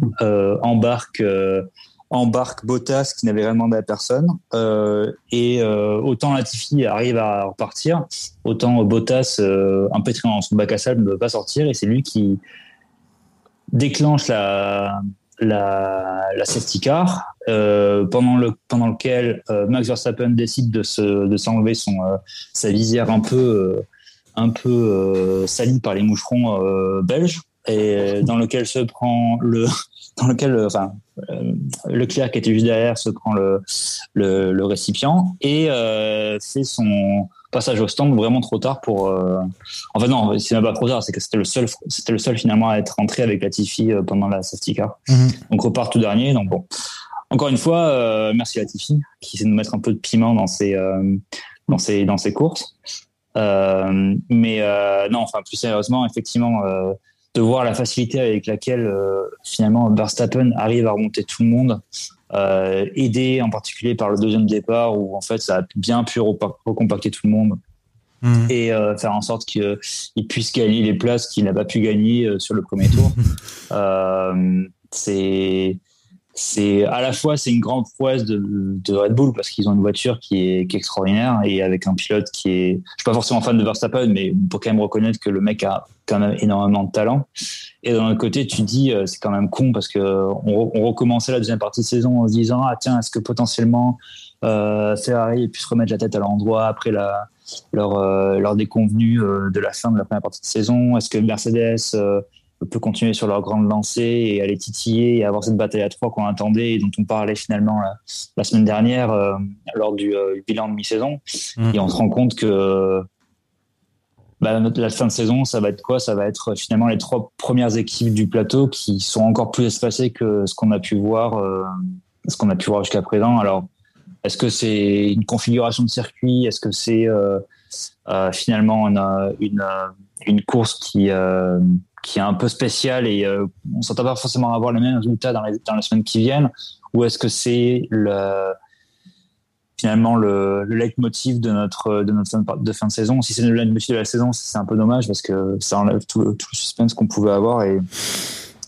embarque embarque Bottas qui n'avait rien demandé à personne, euh, et euh, autant Latifi arrive à repartir, autant Bottas, euh, empêtré dans son bac à sable, ne veut pas sortir, et c'est lui qui déclenche la la, la safety car, euh, pendant, le, pendant lequel euh, Max Verstappen décide de, se, de s'enlever sa visière un peu, un peu salie par les moucherons belges, et dans lequel se prend le. Dans lequel, euh, enfin, euh, Leclerc qui était juste derrière se prend le, le, le récipient et euh, fait son passage au stand vraiment trop tard pour. Euh... En fait, non, c'est même pas trop tard, c'est que c'était le seul, c'était le seul finalement à être rentré avec Latifi euh, pendant la safety car. Mhm. Donc repart tout dernier. Donc bon, encore une fois, euh, merci Latifi qui sait nous mettre un peu de piment dans ses euh, dans ses dans ses courses. Euh, mais euh, non, enfin plus sérieusement, effectivement, euh, de voir la facilité avec laquelle euh, finalement Verstappen arrive à remonter tout le monde, euh, aidé en particulier par le deuxième départ où en fait ça a bien pu recompacter tout le monde Mhm. et euh, faire en sorte qu'il puisse gagner les places qu'il n'a pas pu gagner euh, sur le premier tour. C'est c'est à la fois c'est une grande prouesse de, Red Bull parce qu'ils ont une voiture qui est, extraordinaire et avec un pilote qui est je suis pas forcément fan de Verstappen mais on peut quand même reconnaître que le mec a quand même énormément de talent. Et d'un autre côté tu dis euh, c'est quand même con parce que on, recommençait la deuxième partie de saison en se disant ah tiens est-ce que potentiellement euh, Ferrari puisse remettre la tête à l'endroit après leur euh, déconvenue euh, de la fin de la première partie de saison? Est-ce que Mercedes euh, peut continuer sur leur grande lancée et aller titiller et avoir cette bataille à trois qu'on attendait et dont on parlait finalement la, la semaine dernière euh, lors du euh, bilan de mi-saison. Mhm. Et on se rend compte que bah, la fin de saison, ça va être quoi? Ça va être finalement les trois premières équipes du plateau qui sont encore plus espacées que ce qu'on a pu voir, euh, ce qu'on a pu voir jusqu'à présent. Alors, est-ce que c'est une configuration de circuit? Est-ce que c'est euh, euh, finalement une, une, une, course qui qui est un peu spéciale et on s'attend pas forcément à avoir les mêmes résultats dans les, dans les semaines qui viennent Ou est-ce que c'est le finalement le, le leitmotiv de notre de notre fin de, fin de saison? Si c'est le leitmotiv de la saison, c'est un peu dommage parce que ça enlève tout le, tout le suspense qu'on pouvait avoir et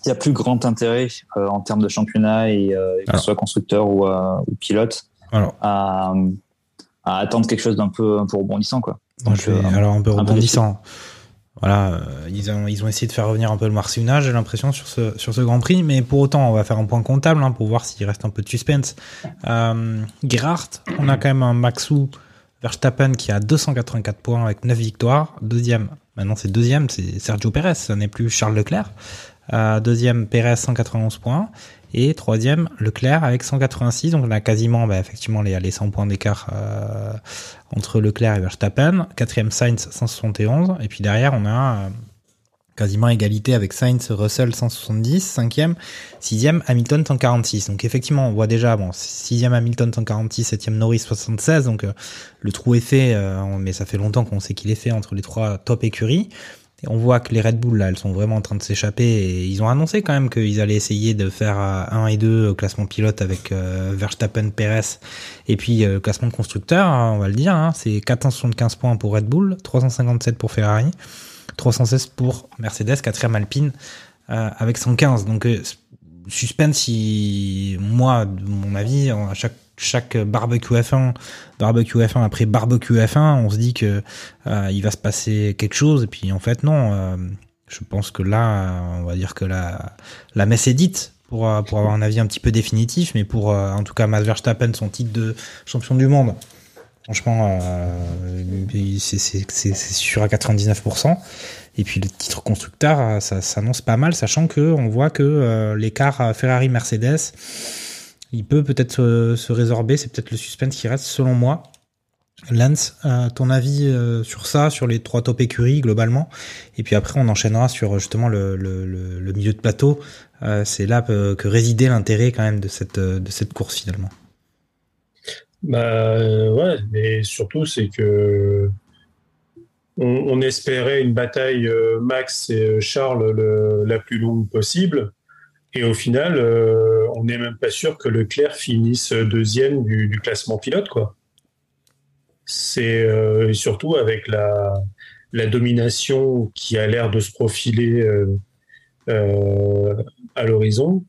il y a plus grand intérêt euh, en termes de championnat et euh, que ce soit constructeur ou, euh, ou pilote alors. À, à, attendre quelque chose d'un peu un peu rebondissant quoi. Donc, alors un peu rebondissant. Voilà, euh, ils ont, ils ont essayé de faire revenir un peu le marcionnage, j'ai l'impression, sur ce, sur ce Grand Prix, mais pour autant, on va faire un point comptable hein, pour voir s'il reste un peu de suspense. Euh, Gerhardt, on a quand même un Maxou Verstappen qui a 284 points avec 9 victoires. Deuxième, maintenant c'est deuxième, c'est Sergio Perez, ce n'est plus Charles Leclerc. Euh, deuxième, Perez 191 points. Et troisième, Leclerc avec 186. Donc on a quasiment bah, effectivement les, les 100 points d'écart euh, entre Leclerc et Verstappen. Quatrième, Sainz 171. Et puis derrière, on a euh, quasiment égalité avec Sainz, Russell 170. Cinquième, sixième, Hamilton 146. Donc effectivement, on voit déjà, bon, sixième Hamilton 146, septième Norris 76. Donc euh, le trou est fait, mais ça fait longtemps qu'on sait qu'il est fait entre les trois top écuries. On voit que les Red Bull, là, elles sont vraiment en train de s'échapper. Et ils ont annoncé quand même qu'ils allaient essayer de faire 1 et 2 classement pilote avec euh, Verstappen, Perez. Et puis euh, classement constructeur, hein, on va le dire. Hein, c'est 475 points pour Red Bull, 357 pour Ferrari, 316 pour Mercedes, 4 Alpine euh, avec 115. Donc suspense, si moi, de mon avis, à chaque chaque barbecue F1, barbecue F1 après barbecue F1, on se dit que euh, il va se passer quelque chose et puis en fait non. Euh, je pense que là, on va dire que la la messe est dite pour pour avoir un avis un petit peu définitif, mais pour euh, en tout cas Max Verstappen son titre de champion du monde. Franchement, c'est sûr à 99%. Et puis le titre constructeur, ça s'annonce pas mal, sachant que on voit que l'écart Ferrari-Mercedes, il peut peut-être se, résorber. C'est peut-être le suspense qui reste, selon moi. Lance, euh, ton avis euh, sur ça, sur les trois top écuries globalement, et puis après on enchaînera sur justement le, milieu de plateau. Euh, c'est là que résidait l'intérêt quand même de cette de cette course finalement. Bah ouais, mais surtout c'est que on, espérait une bataille Max et Charles la plus longue possible. Et au final, euh, on n'est même pas sûr que Leclerc finisse deuxième du, classement pilote, quoi. C'est euh, surtout avec la, la, domination qui a l'air de se profiler euh, à l'horizon.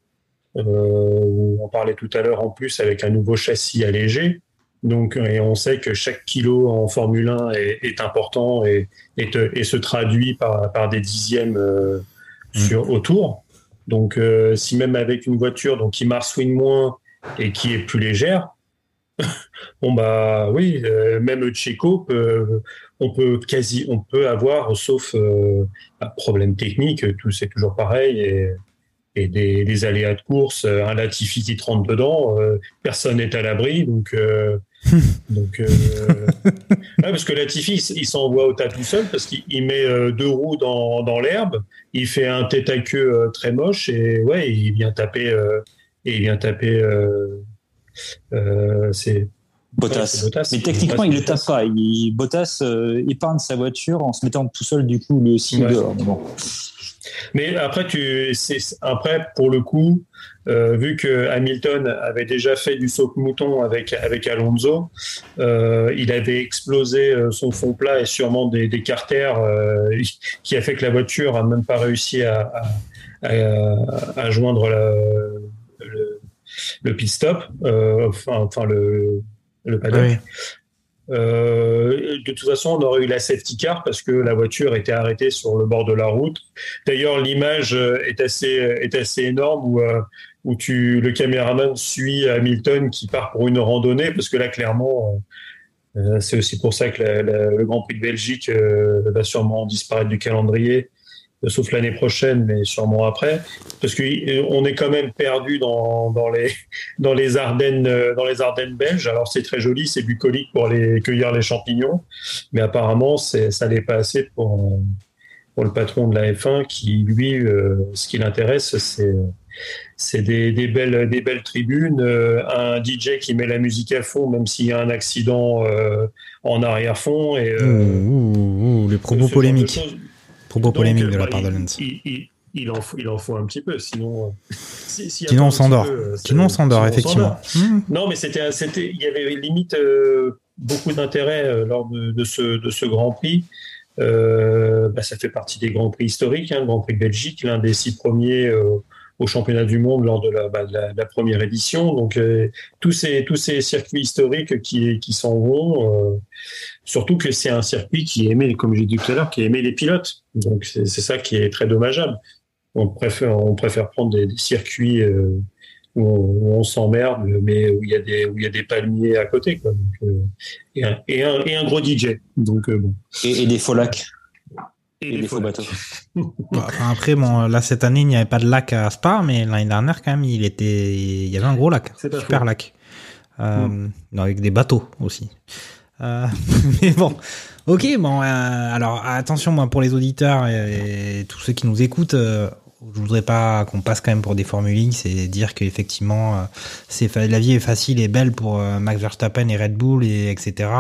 on parlait tout à l'heure en plus avec un nouveau châssis allégé. Donc, et on sait que chaque kilo en Formule 1 est, important et, et, se traduit par, par des dixièmes mmh. sur, autour. Donc, euh, si même avec une voiture donc, qui marsouine moins et qui est plus légère, bon bah oui, euh, même Checo, on peut quasi, on peut avoir, sauf euh, problème technique, tout c'est toujours pareil et, des, des, aléas de course, un Latifi qui rentre dedans, personne n'est à l'abri, donc donc, euh, parce que Latifi, il, s'envoie au tas tout seul parce qu'il met euh, deux roues dans, dans l'herbe, il fait un tête à queue euh, très moche et ouais, il vient taper et il vient taper. c'est Bottas. Mais techniquement, il ne le tape pas. Il, Bottas épargne sa voiture en se mettant tout seul, du coup, lui aussi dehors. Mais après, tu, après, pour le coup, euh, vu que Hamilton avait déjà fait du saut mouton avec avec Alonso, euh, il avait explosé euh, son fond plat et sûrement des, des carters qui a fait que la voiture a même pas réussi à, à, joindre le, le, pit stop, enfin, enfin le le paddock. Euh, de toute façon, on aurait eu la safety car parce que la voiture était arrêtée sur le bord de la route. D'ailleurs, l'image est assez, est assez énorme où, euh, où tu, le caméraman suit Hamilton qui part pour une randonnée parce que là, clairement, euh, c'est aussi pour ça que le Grand Prix de Belgique va sûrement disparaître du calendrier sauf l'année prochaine, mais sûrement après, parce qu'on est quand même perdu dans, dans, les, dans, les Ardennes, dans les Ardennes belges. Alors c'est très joli, c'est bucolique pour aller cueillir les champignons, mais apparemment ça n'est pas assez pour, pour le patron de la F1 qui, lui, ce qui l'intéresse, c'est c'est des, des, belles, des belles tribunes, euh, un DJ qui met la musique à fond, même s'il y a un accident euh, en arrière-fond. Et, euh, les propos polémiques. Propos polémiques de la part de Lens. Il, en faut, il en faut un petit peu, sinon. sinon, on s'endort. sinon, on s'endort, effectivement. Hmm. Non, mais c'était, c'était, il y avait limite beaucoup d'intérêt lors de, de, ce, de ce Grand Prix. Bah, ça fait partie des Grands Prix historiques, hein, le Grand Prix de Belgique, l'un des six premiers au championnat du monde lors de la, bah, première édition. Donc euh, tous ces tous ces circuits historiques qui qui s'en vont, euh, surtout que c'est un circuit qui aimait, comme j'ai dit tout à l'heure, qui aimait les pilotes. Donc c'est ça qui est très dommageable. On préfère on préfère prendre des, circuits euh, où on, s'emmerde, mais où il y a des où il y a des palmiers à côté, quoi. et, un, et, un, gros DJ. Donc bon. Et, des faux. Et, les faux bateaux. Bah, après, bon, là, cette année, il n'y avait pas de lac à Spa, mais l'année dernière, quand même, il était, il y avait un gros lac. Super lac. Euh, mm. Avec des bateaux aussi. Euh, mais bon. Ok, bon, euh, alors attention, moi, pour les auditeurs et, tous ceux qui nous écoutent, euh, je voudrais pas qu'on passe quand même pour des Formule X et dire qu'effectivement, euh, c'est la vie est facile et belle pour Max Verstappen et Red Bull et etc.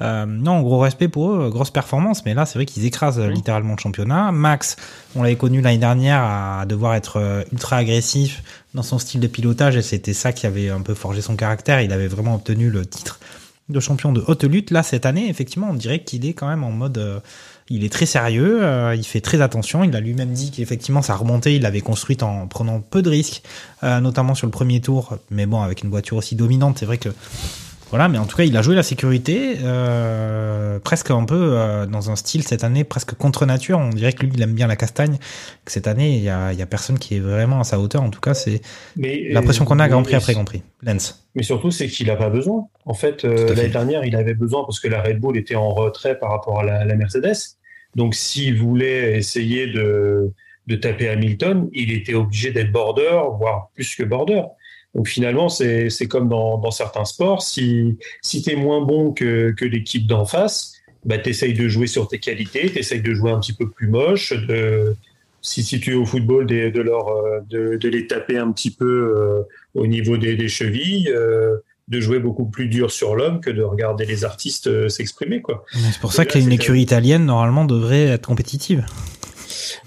Euh, non, gros respect pour eux, grosse performance, mais là c'est vrai qu'ils écrasent littéralement le championnat. Max, on l'avait connu l'année dernière à devoir être euh, ultra agressif dans son style de pilotage et c'était ça qui avait un peu forgé son caractère. Il avait vraiment obtenu le titre de champion de haute lutte. Là cette année, effectivement, on dirait qu'il est quand même en mode... Euh, il est très sérieux, il fait très attention. Il a lui-même dit qu'effectivement sa remontée, il l'avait construite en prenant peu de risques, notamment sur le premier tour. Mais bon, avec une voiture aussi dominante, c'est vrai que voilà, mais en tout cas, il a joué la sécurité, euh, presque un peu euh, dans un style cette année presque contre nature. On dirait que lui, il aime bien la castagne. Que cette année, il y a, y a personne qui est vraiment à sa hauteur. En tout cas, c'est l'impression qu'on a Grand Prix après Grand Prix. Lens. Mais surtout, c'est qu'il n'a pas besoin. En fait, euh, l'année dernière, il avait besoin parce que la Red Bull était en retrait par rapport à la, la Mercedes. Donc, s'il voulait essayer de, de taper Hamilton, il était obligé d'être border, voire plus que border. Donc finalement, c'est comme dans, dans, certains sports, si, si tu es moins bon que, que l'équipe d'en face, bah, tu essayes de jouer sur tes qualités, tu essayes de jouer un petit peu plus moche, de, si, si tu es au football, de, de, leur, de, de les taper un petit peu euh, au niveau des, des chevilles. Euh, de jouer beaucoup plus dur sur l'homme que de regarder les artistes euh, s'exprimer quoi. C'est pour ça qu'une écurie italienne normalement devrait être compétitive.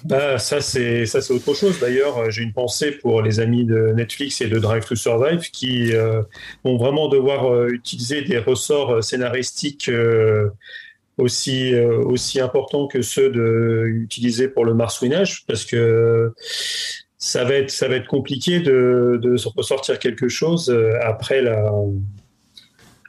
Bah ça c'est ça c'est autre chose. D'ailleurs, j'ai une pensée pour les amis de Netflix et de Drive to Survive qui euh, vont vraiment devoir euh, utiliser des ressorts euh, scénaristiques aussi aussi importants que ceux de, utilisés pour le marsouinage parce que ça va être ça va être compliqué de, de ressortir quelque chose après la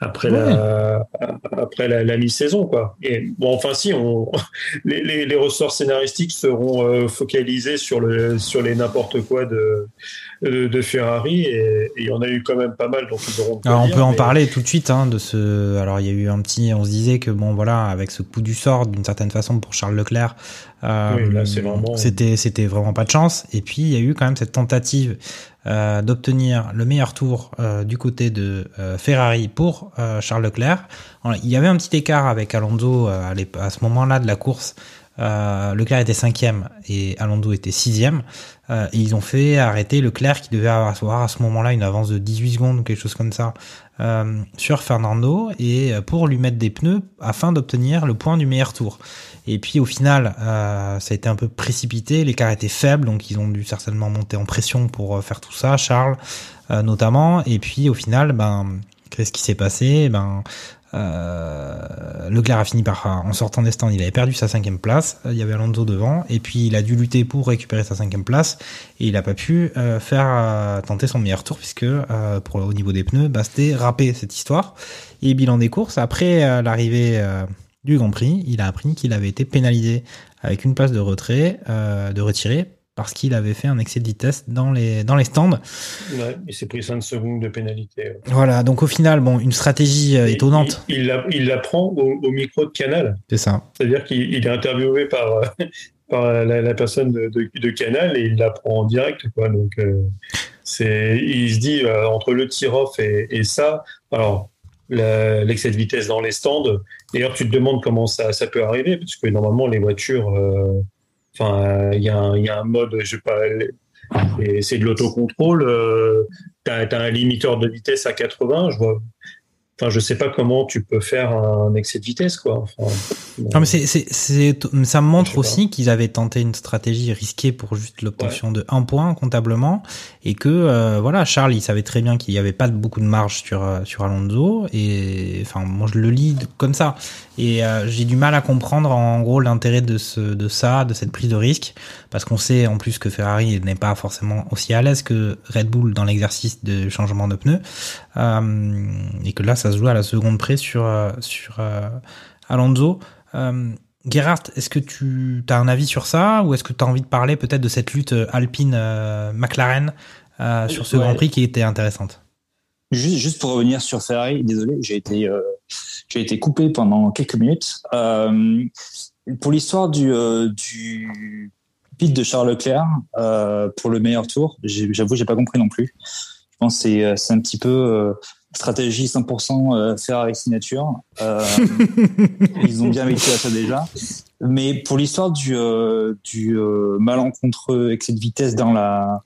après la après la, mi-saison quoi. Et bon enfin si on les, les, les ressorts scénaristiques seront euh, focalisés sur le sur les n'importe quoi de de, Ferrari et il y en a eu quand même pas mal donc ils auront Alors, on peut en parler tout de suite hein, de ce alors il y a eu un petit on se disait que bon voilà avec ce coup du sort d'une certaine façon pour Charles Leclerc euh, c'était c'était vraiment pas de chance et puis il y a eu quand même cette tentative euh, d'obtenir le meilleur tour euh, du côté de euh, Ferrari pour Charles Leclerc. Il y avait un petit écart avec Alonso à, à ce moment-là de la course. Leclerc était cinquième et Alonso était sixième. et ils ont fait arrêter Leclerc qui devait avoir à ce moment-là une avance de 18 secondes ou quelque chose comme ça sur Fernando et pour lui mettre des pneus afin d'obtenir le point du meilleur tour. Et puis au final, euh, ça a été un peu précipité, l'écart était faible, donc ils ont dû certainement monter en pression pour euh, faire tout ça, Charles euh, notamment. Et puis au final, ben, qu'est-ce qui s'est passé? Ben, euh, Leclerc a fini par, en sortant des stands, il avait perdu sa cinquième place. Il y avait Alonso devant, et puis il a dû lutter pour récupérer sa cinquième place, et il n'a pas pu euh, faire tenter son meilleur tour puisque pour au niveau des pneus, bah, c'était râpé cette histoire. Et bilan des courses après l'arrivée du Grand Prix, il a appris qu'il avait été pénalisé avec une place de retrait, euh, de retiré, parce qu'il avait fait un excès de vitesse dans les, dans les stands. Ouais, il s'est pris 5 secondes de pénalité. Voilà, donc au final, bon, une stratégie euh, étonnante. Il, il, la, il, la, prend au, micro de Canal. C'est ça. C'est-à-dire qu'il est interviewé par, euh, par la, la personne de, de, de Canal et il la prend en direct, quoi. Donc, c'est, il se dit entre le tir-off et, et ça. Alors, l'excès de vitesse dans les stands. D'ailleurs, tu te demandes comment ça, ça peut arriver, parce que normalement, les voitures, euh, enfin, il y, a un- il y a un mode, je sais pas, c'est- de l'autocontrôle. Euh, t'as, as un limiteur de vitesse à 80. Je vois. Enfin, je sais pas comment tu peux faire un excès de vitesse, quoi. Enfin, Non, mais c'est, ça me montre aussi qu'ils avaient tenté une stratégie risquée pour juste l'obtention de un point comptablement et que euh, voilà Charles il savait très bien qu'il n'y avait pas beaucoup de marge sur euh, sur Alonso et enfin moi je le lis comme ça et euh, j'ai du mal à comprendre en gros l'intérêt de ce de ça de cette prise de risque. Parce qu'on sait en plus que Ferrari n'est pas forcément aussi à l'aise que Red Bull dans l'exercice de changement de pneus. Euh, et que là ça se joue à la seconde près sur euh, sur euh, Alonso. Euh, Gerhard, est-ce que tu as un avis sur ça? Ou est-ce que tu as envie de parler peut-être de cette lutte euh, Alpine-McLaren euh, sur ce Ouais. Grand Prix qui était intéressante? Juste, juste pour revenir sur Ferrari, désolé, j'ai été, euh, j'ai été coupé pendant quelques minutes. Euh, pour l'histoire du, euh, du pit de Charles Leclerc euh, pour le meilleur tour, j'avoue, j'ai pas compris non plus. Je pense que c'est, euh, c'est un petit peu stratégie 100% euh, Ferrari signature. Ils ont bien vécu à ça déjà. Mais pour l'histoire du, du malencontreux excès de vitesse dans la,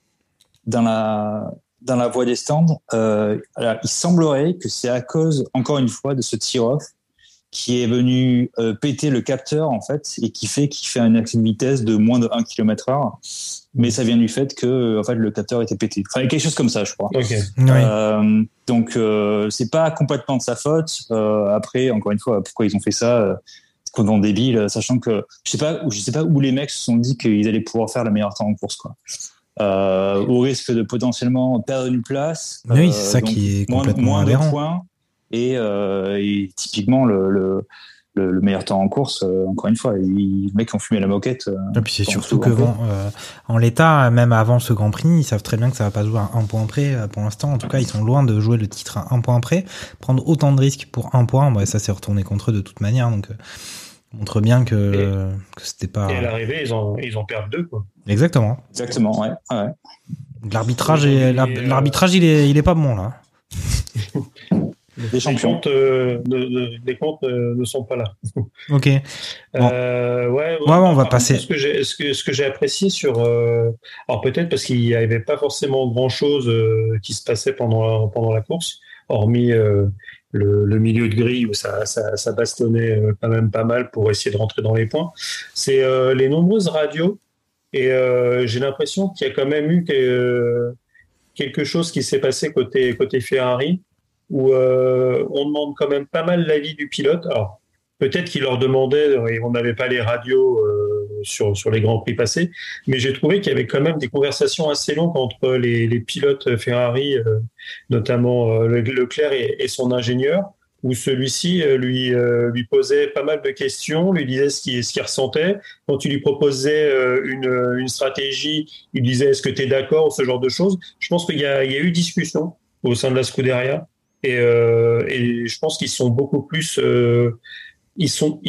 dans la, dans la voie des stands, euh, alors, il semblerait que c'est à cause, encore une fois, de ce tir-off qui est venu euh, péter le capteur, en fait, et qui fait qu'il fait un excès de vitesse de moins de 1 km heure. Mais ça vient du fait que, en fait, le capteur était pété. Enfin, quelque chose comme ça, je crois. Euh, donc euh, c'est pas complètement de sa faute. Euh, après, encore une fois, pourquoi ils ont fait ça C'est complètement débile, sachant que je sais pas, je sais pas où les mecs se sont dit qu'ils allaient pouvoir faire le meilleur temps en course, quoi. Euh, au risque de potentiellement perdre une place. Oui, Euh, c'est ça donc qui est moins, complètement moins de points et, euh, et typiquement le, le, le, le meilleur temps en course. euh, encore une fois, les mecs ont fumé la moquette. euh, Et puis c'est surtout que bon, euh, en l'état, même avant ce Grand Prix, ils savent très bien que ça va pas jouer à un point près euh, pour l'instant. En tout cas, ils sont loin de jouer le titre à un point près. Prendre autant de risques pour un point, bah, ça s'est retourné contre eux de toute manière. Donc, euh, montre bien que, que c'était pas Et à l'arrivée, ils ont, ils ont perdu deux, quoi. exactement. Exactement, ouais. ouais. L'arbitrage, Et, est, euh, l'ar- l'arbitrage, il est, il est pas bon là. Les Les champions. comptes, euh, les comptes euh, ne sont pas là. Ok. Bon. Euh, ouais, ouais, on va passer. contre, Ce que j'ai, ce que, ce que j'ai apprécié sur, euh, alors peut-être parce qu'il n'y avait pas forcément grand chose qui se passait pendant pendant la course, hormis euh, le, milieu de grille où ça, ça, ça bastonnait euh, quand même pas mal pour essayer de rentrer dans les points. C'est euh, les nombreuses radios et euh, j'ai l'impression qu'il y a quand même eu que, quelque chose qui s'est passé côté côté Ferrari où on demande quand même pas mal l'avis du pilote. Alors peut-être qu'il leur demandait, on n'avait pas les radios sur sur les grands prix passés, mais j'ai trouvé qu'il y avait quand même des conversations assez longues entre les, les pilotes Ferrari, euh, notamment euh, Le- Leclerc et, et son ingénieur, où celui-ci euh, lui lui posait pas mal de questions, lui disait ce qu'il qu'il ressentait. Quand tu lui proposais une une stratégie, il disait est-ce que tu es d'accord, ce genre de choses. Je pense qu'il y y a eu discussion au sein de la Scuderia. Et, et je pense qu'ils sont beaucoup plus, ils sont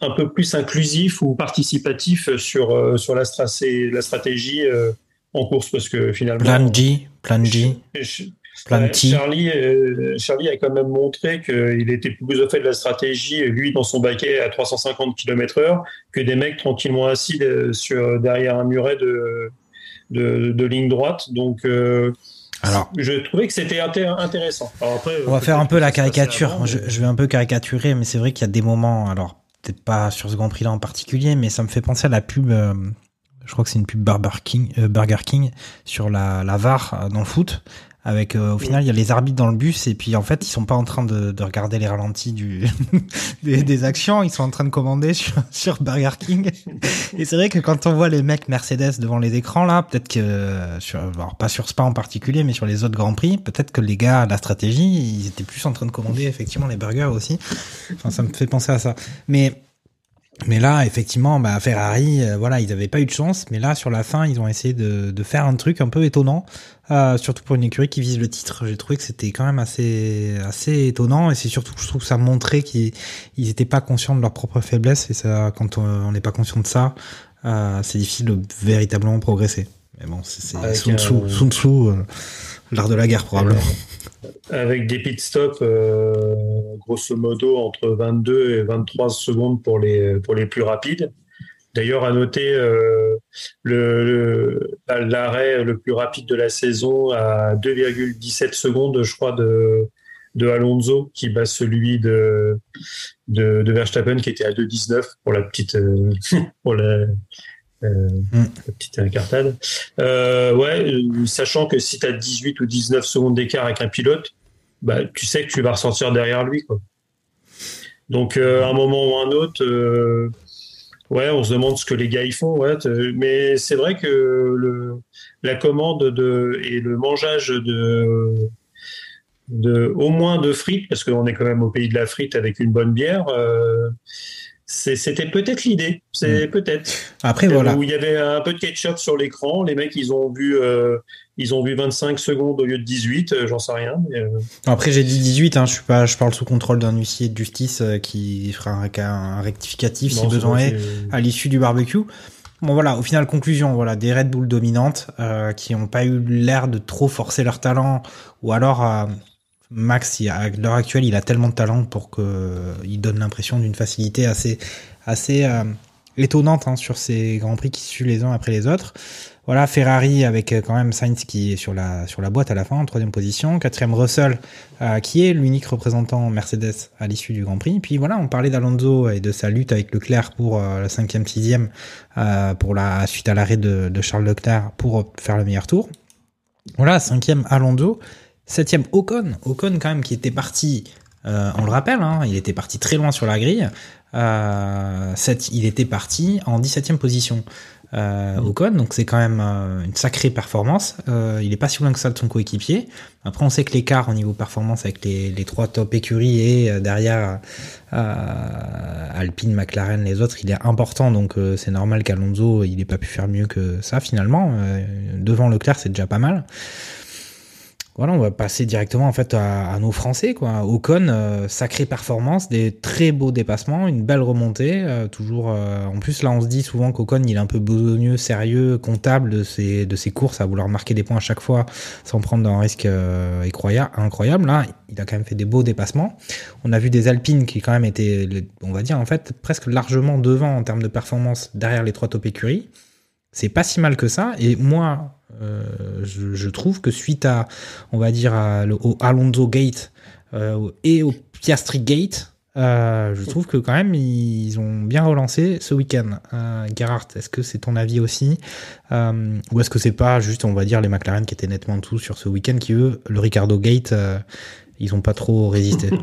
un peu plus inclusifs ou participatifs sur euh, sur la, la stratégie euh, en course parce que finalement. Plan G, Plan G, Plan. Charlie, euh, Charlie a quand même montré qu'il était plus au fait de la stratégie, lui, dans son baquet à 350 km heure, que des mecs tranquillement assis sur, derrière un muret de, de, de ligne droite. Donc, euh, Alors, je trouvais que c'était inté- intéressant. Alors après, on va faire un peu la caricature. avant, Je, mais- je vais un peu caricaturer, mais c'est vrai qu'il y a des moments, alors peut-être pas sur ce Grand Prix là en particulier, mais ça me fait penser à la pub. euh, je crois que c'est une pub Burger King, euh, Burger King sur la, la VAR euh, dans le foot. Avec euh, au final il y a les arbitres dans le bus et puis en fait ils sont pas en train de, de regarder les ralentis du des, des actions. Ils sont en train de commander sur, sur Burger King. Et c'est vrai que quand on voit les mecs Mercedes devant les écrans là peut-être que euh, sur alors pas sur Spa en particulier mais sur les autres grands prix peut-être que les gars la stratégie ils étaient plus en train de commander effectivement les burgers aussi. Enfin ça me fait penser à ça. Mais mais là, effectivement, bah, Ferrari, euh, voilà, ils n'avaient pas eu de chance, mais là, sur la fin, ils ont essayé de, de faire un truc un peu étonnant, euh, surtout pour une écurie qui vise le titre. J'ai trouvé que c'était quand même assez, assez étonnant, et c'est surtout que je trouve que ça montrait qu'ils ils étaient pas conscients de leur propre faiblesse, et ça, quand on n'est pas conscient de ça, euh, c'est difficile de véritablement progresser. Mais bon, c'est Sun Tzu, Tzu, euh, l'art de la guerre probablement. Avec des pit stops, euh, grosso modo, entre 22 et 23 secondes pour les, pour les plus rapides. D'ailleurs, à noter euh, le- l'arrêt le plus rapide de la saison à 2,17 secondes, je crois, de, de Alonso, qui bat celui de, de, de Verstappen, qui était à 2,19 pour la petite, euh, pour la, euh, la petite incartade. Euh, ouais, euh, sachant que si tu as 18 ou 19 secondes d'écart avec un pilote, bah, tu sais que tu vas ressortir derrière lui. Quoi. Donc, euh, à un moment ou un autre, ouais, on se demande ce que les gars y font. Ouais, mais c'est vrai que le, la commande de, et le mangeage de, de au moins de frites, parce qu'on est quand même au pays de la frite avec une bonne bière, c'était peut-être l'idée. C'est peut-être. Après, voilà. Où il y avait un peu de ketchup sur l'écran. Les mecs, ils ont vu, euh, ils ont vu 25 secondes au lieu de 18. euh, J'en sais rien. mais, euh, Après, j'ai dit 18, hein, je suis pas, je parle sous contrôle d'un huissier de justice euh, qui fera un, un rectificatif si Non, besoin est à l'issue du barbecue. Bon voilà, au final conclusion, voilà des Red Bull dominantes euh, qui n'ont pas eu l'air de trop forcer leur talent, ou alors euh, Max, à l'heure actuelle, il a tellement de talent pour que euh, donne l'impression d'une facilité assez assez euh, étonnante hein, sur ces grands prix qui suivent les uns après les autres. Voilà, Ferrari avec euh, quand même Sainz qui est sur la sur la boîte à la fin, en troisième position. Quatrième Russell, euh, qui est l'unique représentant Mercedes à l'issue du Grand Prix. Puis voilà, on parlait d'Alonso et de sa lutte avec Leclerc pour euh, la cinquième, sixième, euh, pour la suite à l'arrêt de, de Charles Leclerc pour faire le meilleur tour. Voilà, cinquième Alonso, septième Ocon. Ocon quand même qui était parti, euh, on le rappelle, hein, il était parti très loin sur la grille. Euh, sept- il était parti en 17e position. Euh, Ocon, donc c'est quand même euh, une sacrée performance. Euh, il est pas si loin que ça de son coéquipier. Après, on sait que l'écart au niveau performance avec les, les trois top écuries et euh, derrière euh, Alpine, McLaren, les autres, il est important. Donc euh, c'est normal qu'Alonso il ait pas pu faire mieux que ça finalement. Euh, devant Leclerc, c'est déjà pas mal. Voilà, on va passer directement en fait à, à nos Français quoi. Ocon, euh, sacrée performance, des très beaux dépassements, une belle remontée, euh, toujours. euh, en plus là, on se dit souvent qu'Ocon il est un peu besogneux, sérieux, comptable de ses de ses courses, à vouloir marquer des points à chaque fois sans prendre un risque euh, incroyable. Incroyable. Là, il a quand même fait des beaux dépassements. On a vu des Alpines qui quand même étaient, on va dire en fait presque largement devant en termes de performance derrière les trois top écuries. C'est pas si mal que ça. Et moi, je, je trouve que suite à, on va dire, à, au Alonso Gate euh, et au Piastri Gate, euh, je trouve que quand même ils ont bien relancé ce week-end. Euh, Gerhardt, est-ce que c'est ton avis aussi? Euh, Ou est-ce que c'est pas juste, on va dire, les McLaren qui étaient nettement en dessous sur ce week-end, qui eux, le Ricardo Gate, euh, ils ont pas trop résisté?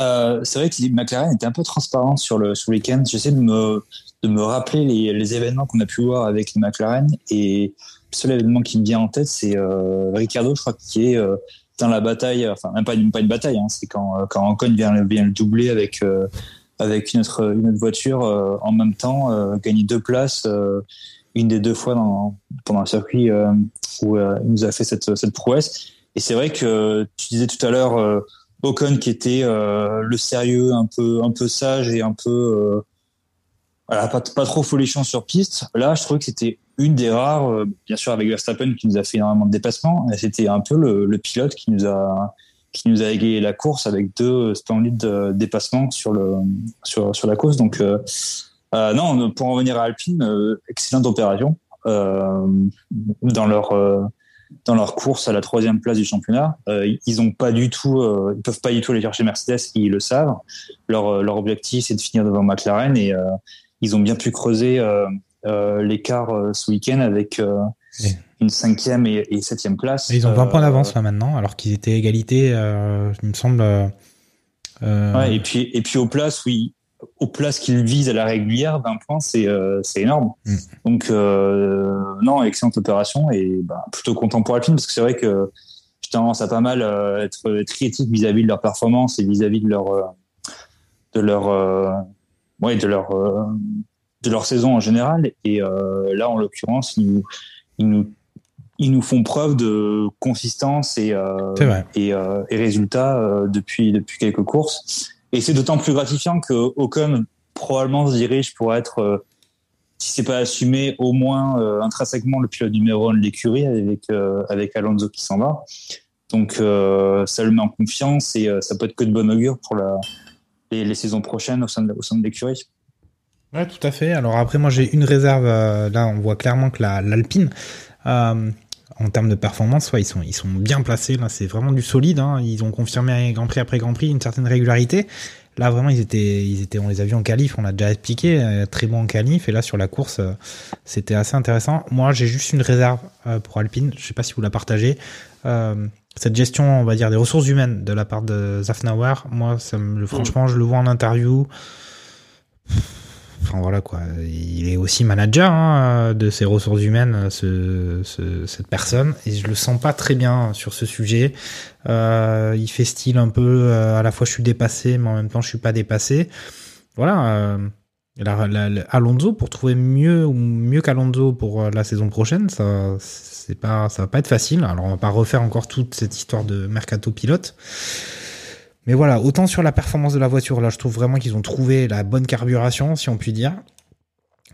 Euh, c'est vrai que les McLaren était un peu transparent sur le, sur le week-end. J'essaie de me, de me rappeler les, événements qu'on a pu voir avec les McLaren. Et le seul événement qui me vient en tête, c'est euh, Ricardo, je crois, qui est euh, dans la bataille, enfin, même pas une, bataille, hein, c'est quand, euh, quand Ocon vient, le- doubler avec, euh, avec une, autre, une autre voiture en même temps, gagner deux places, une des deux fois pendant le circuit où il nous a fait cette, cette prouesse. Et c'est vrai que tu disais tout à l'heure, Ocon qui était le sérieux, un peu, un peu sage et un peu, voilà, pas, pas trop folichon sur piste. Là, je trouvais que c'était une des rares, euh, bien sûr avec Verstappen qui nous a fait énormément de dépassements, c'était un peu le, le pilote qui nous a qui nous a égayé la course avec deux splendides euh, dépassements sur le sur sur la course. Donc euh, euh, non, pour en revenir à Alpine, euh, excellente opération dans leur dans leur course à la troisième place du championnat. Euh, ils ont pas du tout, euh, ils peuvent pas du tout aller chercher Mercedes, ils le savent. Leur, leur objectif, c'est de finir devant McLaren et euh, ils ont bien pu creuser euh, euh, l'écart euh, ce week-end avec une cinquième et, et septième place. Ils ont 20 points d'avance là maintenant, alors qu'ils étaient égalité, il me semble. Ouais, et puis et puis aux places, oui, aux places qu'ils visent à la régulière, 20 points, c'est euh, énorme. Mm. Donc euh, non, excellente opération et bah, plutôt content pour Alpine parce que c'est vrai que j'ai tendance à pas mal euh, être, être critique vis-à-vis de leur performance et vis-à-vis de leur de leur ouais de leur euh, de leur saison en général. Et euh, là en l'occurrence ils nous ils nous ils nous font preuve de consistance et euh, et, euh, et résultats euh, depuis depuis quelques courses. Et c'est d'autant plus gratifiant que Ocon probablement se dirige pour être si c'est pas assumé, au moins intrinsèquement le pilote numéro 1 de l'écurie avec, avec Alonso qui s'en va. Donc ça le met en confiance et ça peut être que de bon augure pour la, les, saisons prochaines au sein de, au sein l'écurie. Ouais, tout à fait. Alors après, moi j'ai une réserve. là, on voit clairement que l'Alpine, en termes de performance, ouais, ils sont ils sont bien placés. Là, c'est vraiment du solide. Hein. Ils ont confirmé Grand Prix après Grand Prix une certaine régularité. Là, vraiment, ils étaient, ils étaient, on les a vus en qualif, on l'a déjà expliqué, euh, très bon en qualif. Et là, sur la course, euh, c'était assez intéressant. Moi, j'ai juste une réserve euh, pour Alpine. Je sais pas si vous la partagez. Cette gestion, on va dire, des ressources humaines de la part de Zafnauer, moi, ça me, franchement, je le vois en interview. Enfin voilà quoi, il est aussi manager hein, de ses ressources humaines, ce, ce, cette personne, et je le sens pas très bien sur ce sujet. Euh, il fait style un peu, euh, à la fois je suis dépassé, mais en même temps je suis pas dépassé. Voilà. Euh, la, Alonso pour trouver mieux ou mieux qu'Alonso pour euh, la saison prochaine, ça c'est pas ça va pas être facile. Alors on va pas refaire encore toute cette histoire de mercato pilote. Mais voilà, autant sur la performance de la voiture, là, je trouve vraiment qu'ils ont trouvé la bonne carburation, si on peut dire.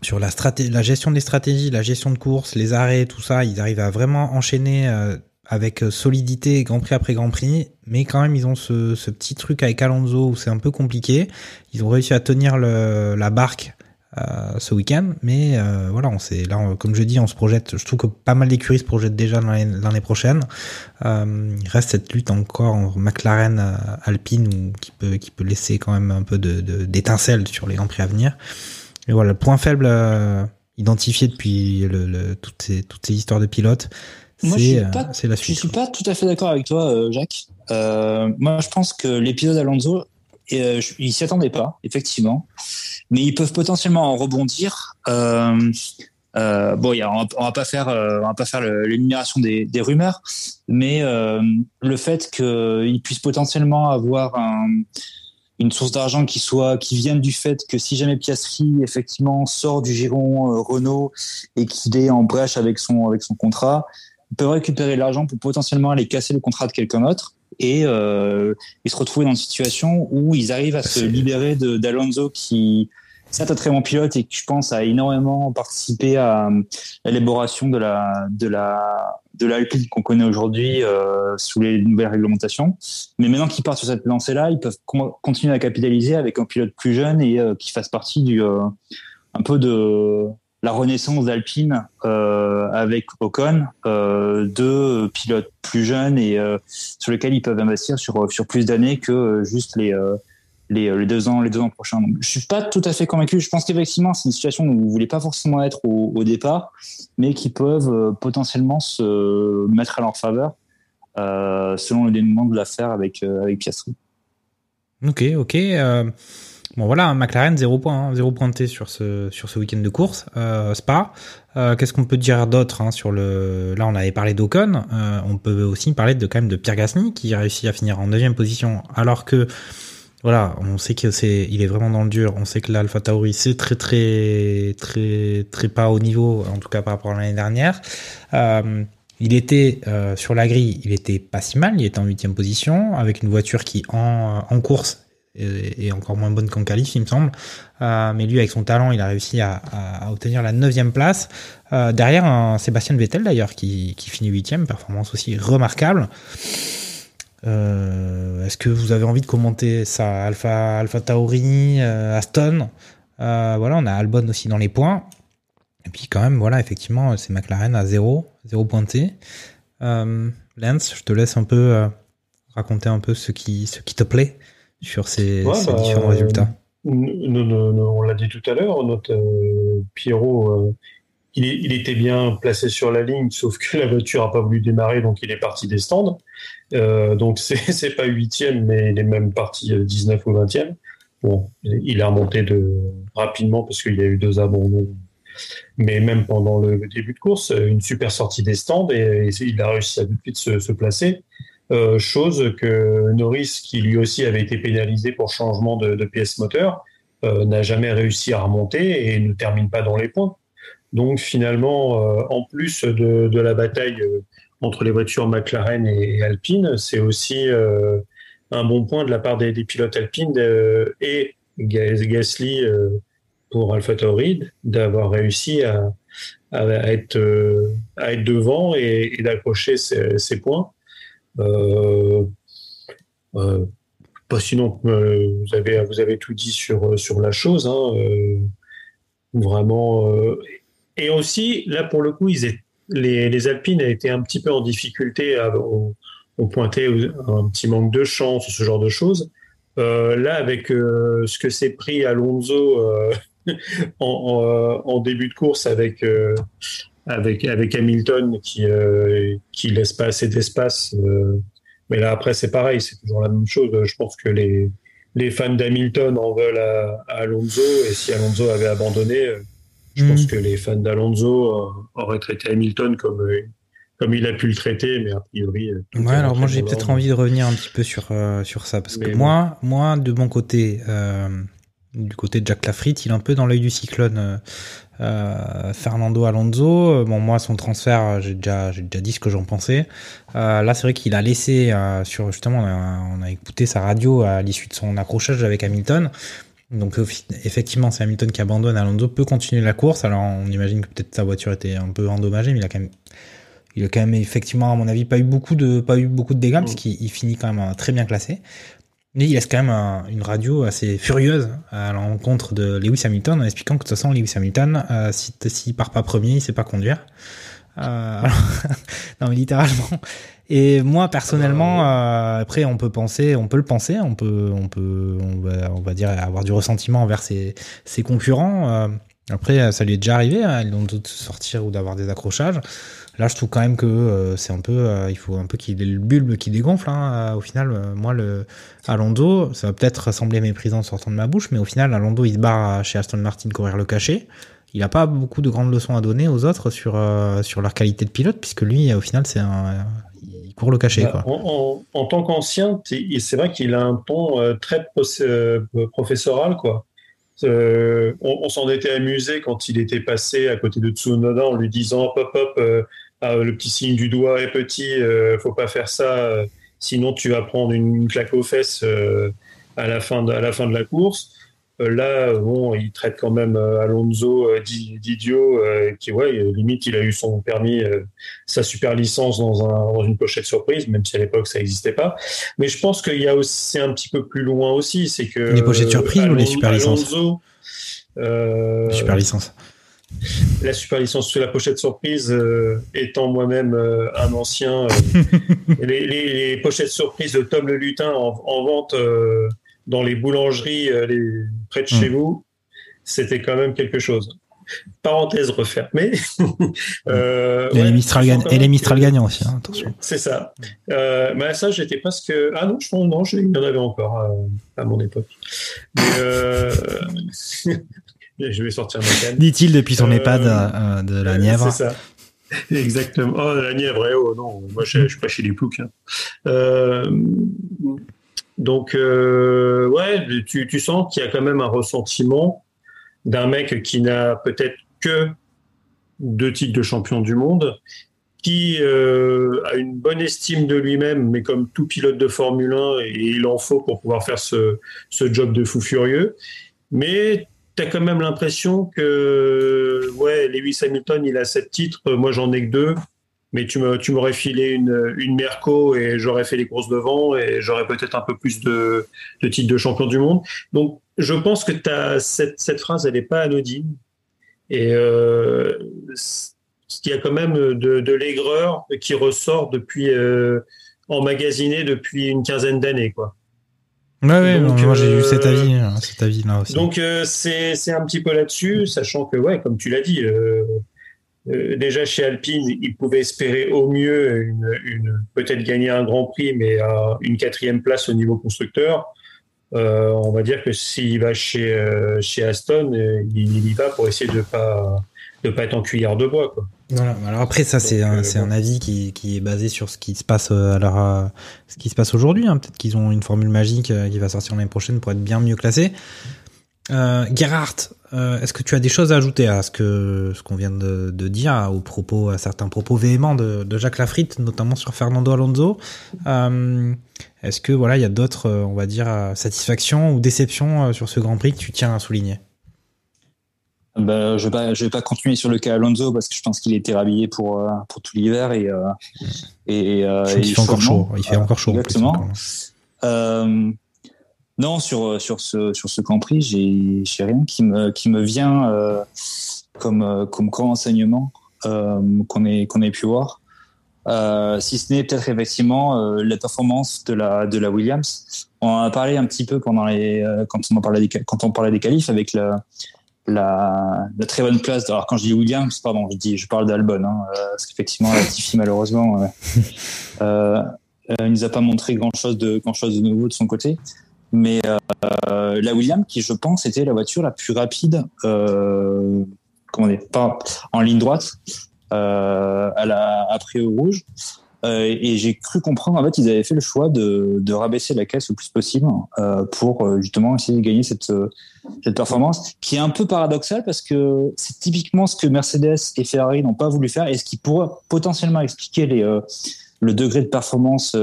Sur la, la gestion des stratégies, la gestion de course, les arrêts, tout ça, ils arrivent à vraiment enchaîner euh, avec euh, solidité, Grand Prix après Grand Prix. Mais quand même, ils ont ce, petit truc avec Alonso où c'est un peu compliqué. Ils ont réussi à tenir la barque euh, ce week-end. Mais euh, voilà, on sait, comme je dis, on se projette. Je trouve que pas mal d'écuries se projettent déjà l'année prochaine. Il reste cette lutte encore en McLaren Alpine qui peut laisser quand même un peu de d'étincelle sur les grands prix à venir. Et voilà, le point faible identifié depuis toutes ces toutes ces histoires de pilotes. C'est la suite. Je suis pas tout à fait d'accord avec toi, Jacques. moi, je pense que l'épisode Alonso, il s'y attendait pas, effectivement mais ils peuvent potentiellement en rebondir. Euh, euh, bon, y a, on, va, va pas faire, euh, on va pas faire l'énumération des, des, rumeurs, mais euh, le fait qu'ils puissent potentiellement avoir un, une source d'argent qui soit, qui vienne du fait que si jamais Piastri effectivement sort du giron euh, Renault et qu'il est en brèche avec son avec son contrat, ils peuvent récupérer l'argent pour potentiellement aller casser le contrat de quelqu'un d'autre et euh, se retrouver dans une situation où ils arrivent à se libérer d'Alonso qui c'est un très bon pilote et qui, je pense, a énormément participé à, l'élaboration de la de la de l'Alpine qu'on connaît aujourd'hui euh, sous les nouvelles réglementations. Mais maintenant qu'ils partent sur cette lancée-là, ils peuvent continuer à capitaliser avec un pilote plus jeune et euh, qui fasse partie du euh, un peu de la renaissance d'Alpine euh, avec Ocon, euh, deux pilotes plus jeunes et sur lesquels ils peuvent investir sur sur plus d'années que juste les les, deux ans, les deux ans prochains. Donc, je suis pas tout à fait convaincu. Je pense qu'effectivement, c'est une situation où vous voulez pas forcément être au, au départ, mais qui peuvent euh, potentiellement se mettre à leur faveur euh, selon le dénouement de l'affaire avec euh, avec Piastri. Ok, ok. Euh, bon voilà, McLaren zéro point, hein, zéro pointé sur ce sur ce week-end de course. Euh, Spa. Qu'est-ce qu'on peut dire d'autre hein, sur le Là, on avait parlé d'Ocon. on peut aussi parler de quand même de Pierre Gasly qui a réussi à finir en neuvième position, alors que voilà, on sait que c'est, il est vraiment dans le dur. On sait que l'Alpha Tauri c'est très très très très pas au niveau, en tout cas par rapport à l'année dernière. Euh, il était euh, sur la grille, il était pas si mal, il était en huitième position avec une voiture qui en, en course est, encore moins bonne qu'en qualif, il me semble. Euh, mais lui, avec son talent, il a réussi à, obtenir la neuvième place. Euh, derrière un Sébastien Vettel d'ailleurs qui, finit huitième, performance aussi remarquable. Euh, Est-ce que vous avez envie de commenter ça? Alpha, Alpha Tauri, Aston. Voilà, on a Albon aussi dans les points. Et puis quand même, voilà, effectivement, c'est McLaren à 0, 0 pointé. Lance, je te laisse un peu raconter un peu ce qui te plaît sur ces, ouais, ces bah, différents résultats. Nous, nous, nous, on l'a dit tout à l'heure, notre euh, Pierrot, il, il, était bien placé sur la ligne, sauf que la voiture n'a pas voulu démarrer, donc il est parti des stands. Euh, donc c'est pas huitième, mais il est même parti 19 ou 20e. Bon, il est remonté de rapidement parce qu'il y a eu deux abandons. Mais même pendant le, début de course, une super sortie des stands et, il a réussi à tout de suite se, se placer. Euh, chose que Norris, qui lui aussi avait été pénalisé pour changement de, pièce moteur, euh, n'a jamais réussi à remonter et ne termine pas dans les points. Donc finalement, euh, en plus de, la bataille entre les voitures McLaren et Alpine, c'est aussi un bon point de la part des, pilotes Alpine et Gasly pour AlphaTauri d'avoir réussi à, être, devant et, et d'accrocher ses, ses, points. Pas sinon, euh, vous, avez, tout dit sur, la chose. Hein, vraiment. et aussi, là, pour le coup, les, les Alpines étaient un petit peu en difficulté. À, on, on pointait un petit manque de chance, ce genre de choses. Là, avec ce que s'est pris Alonso en, début de course avec, avec, avec Hamilton qui, qui laisse pas assez d'espace. mais là, après, c'est pareil, c'est toujours la même chose. Je pense que les, les fans d'Hamilton en veulent à, à, Alonso. Et si Alonso avait abandonné, je mmh. pense que les fans d'Alonso auraient traité Hamilton comme comme il a pu le traiter, mais a priori. Euh, ouais, alors moi j'ai peut-être envie de revenir un petit peu sur euh, sur ça parce que moi, moi de mon côté, euh, du côté de Jack Lafritte, il est un peu dans l'œil du cyclone. Euh, Fernando Alonso, bon moi son transfert, j'ai déjà j'ai déjà dit ce que j'en pensais. là c'est vrai qu'il a laissé sur justement on a, on a, écouté sa radio à l'issue de son accrochage avec Hamilton. Donc effectivement, c'est Hamilton qui abandonne. Alonso peut continuer la course. Alors on imagine que peut-être sa voiture était un peu endommagée, mais il a quand même il a quand même effectivement, à mon avis, pas eu beaucoup de, pas eu beaucoup de dégâts, mmh. puisqu'il finit quand même euh, très bien classé. Mais il laisse quand même un, une radio assez furieuse à l'encontre de Lewis Hamilton en expliquant que de toute façon, Lewis Hamilton, euh, s'il si, part pas premier, il sait pas conduire. Euh, non mais littéralement. Et moi personnellement, euh, après on peut penser, on peut le penser, on peut, on peut, on va, on va dire avoir du ressentiment envers ses, ses concurrents. Euh, après, ça lui est déjà arrivé, hein, ils ont de sortir ou d'avoir des accrochages. Là, je trouve quand même que euh, c'est un peu, euh, il faut un peu qu'il ait le bulbe qui dégonfle. Hein. Au final, euh, moi, le Alonso, ça va peut-être sembler méprisant sortant de ma bouche, mais au final, Alonso, il se barre chez Aston Martin courir le cachet. Il n'a pas beaucoup de grandes leçons à donner aux autres sur sur leur qualité de pilote, puisque lui, au final, c'est un, il court le cachet. Bah, quoi. En, en, en, tant qu'ancien, c'est vrai qu'il a un ton très professoral, quoi. Euh, on, on s'en était amusé quand il était passé à côté de Tsunoda en lui disant hop hop hop ah, le petit signe du doigt est petit, euh, faut pas faire ça, euh, sinon tu vas prendre une, claque aux fesses euh, à, la fin de, à la fin de la course. là, bon, il traite quand même Alonso d'idiot, qui, ouais, limite, il a eu son permis, sa super licence dans, un, dans une pochette surprise, même si à l'époque ça n'existait pas. Mais je pense qu'il y a aussi un petit peu plus loin aussi, c'est que. Les pochettes surprises ou les super licences Alonso, Super licences la super licence sous la pochette surprise, euh, étant moi-même euh, un ancien, euh, les, les, les, pochettes surprises de Tom le Lutin en, en vente dans les boulangeries les, près de chez Hmm. vous, c'était quand même quelque chose. Parenthèse refermée. euh, Et les Mistral, et les gagnants aussi, hein, attention. C'est ça. Mais ça, j'étais presque. Ah non, je pense non, il y en avait encore à, à mon époque. Mais. je vais sortir ma canne. Dit-il depuis son Euh, EHPAD euh, de la Euh, Nièvre. C'est ça. Exactement. Oh, la Nièvre, eh, oh non, moi je, je suis pas chez les ploucs. hein. Euh, donc, euh, ouais, tu, tu sens qu'il y a quand même un ressentiment d'un mec qui n'a peut-être que deux titres de champion du monde, qui euh, a une bonne estime de lui-même, mais comme tout pilote de Formule 1, et il en faut pour pouvoir faire ce, ce job de fou furieux. Mais tu as quand même l'impression que ouais, Lewis Hamilton, il a sept titres, moi j'en ai que deux. Mais tu m'aurais filé une, une Merco et j'aurais fait les courses devant et j'aurais peut-être un peu plus de, de titres de champion du monde. Donc je pense que cette, cette phrase, elle n'est pas anodine. Et euh, il y a quand même de, l'aigreur qui ressort depuis euh, emmagasiné depuis une quinzaine d'années, quoi. Ouais, ouais, Donc, moi j'ai eu euh, cet avis, hein, cet avis là aussi. Donc euh, c'est un petit peu là-dessus, sachant que ouais, comme tu l'as dit, euh, déjà chez Alpine, ils pouvaient espérer au mieux une, une peut-être gagner un Grand Prix, mais euh, une quatrième place au niveau constructeur. Euh, on va dire que s'il va chez euh, chez Aston, il, il y va pour essayer de pas de pas être en cuillère de bois, quoi. Voilà. Alors après, ça c'est un, euh, c'est bon. un avis qui, qui est basé sur ce qui se passe euh, alors euh, ce qui se passe aujourd'hui. hein. Peut-être qu'ils ont une formule magique qui va sortir l'année prochaine pour être bien mieux classé. Euh, Gerhardt, euh, est-ce que tu as des choses à ajouter à ce que ce qu'on vient de, de dire, aux propos, à certains propos véhéments de, de Jacques Lafritte, notamment sur Fernando Alonso? Euh, Est-ce que voilà, il y a d'autres, on va dire, satisfactions ou déceptions sur ce Grand Prix que tu tiens à souligner? Bah, je vais pas, je vais pas continuer sur le cas Alonso parce que je pense qu'il était rhabillé pour euh, pour tout l'hiver et euh, et, euh, Je trouve et qu'il fait encore chaud. Il fait encore chaud. Exactement. Euh, non, sur sur ce sur ce Grand Prix, j'ai j'ai rien qui me qui me vient euh, comme euh, comme grand enseignement euh, qu'on ait qu'on ait pu voir. Euh, si ce n'est peut-être effectivement euh, la performance de la de la Williams. On en a parlé un petit peu pendant les euh, quand on en parlait des quand on parlait des qualifs avec la la, la très bonne place. Alors quand je dis Williams, pardon, je dis je parle d'Albon, hein, euh, parce qu'effectivement Latifi malheureusement euh, euh, euh, nous a pas montré grand chose de grand chose de nouveau de son côté. Mais euh, la Williams, qui je pense était la voiture la plus rapide, euh, comment dire, pas en ligne droite, euh, à la, après au rouge. Euh, et j'ai cru comprendre en fait ils avaient fait le choix de, de rabaisser la caisse le plus possible euh, pour euh, justement essayer de gagner cette cette performance qui est un peu paradoxale parce que c'est typiquement ce que Mercedes et Ferrari n'ont pas voulu faire et ce qui pourrait potentiellement expliquer les le degré de performance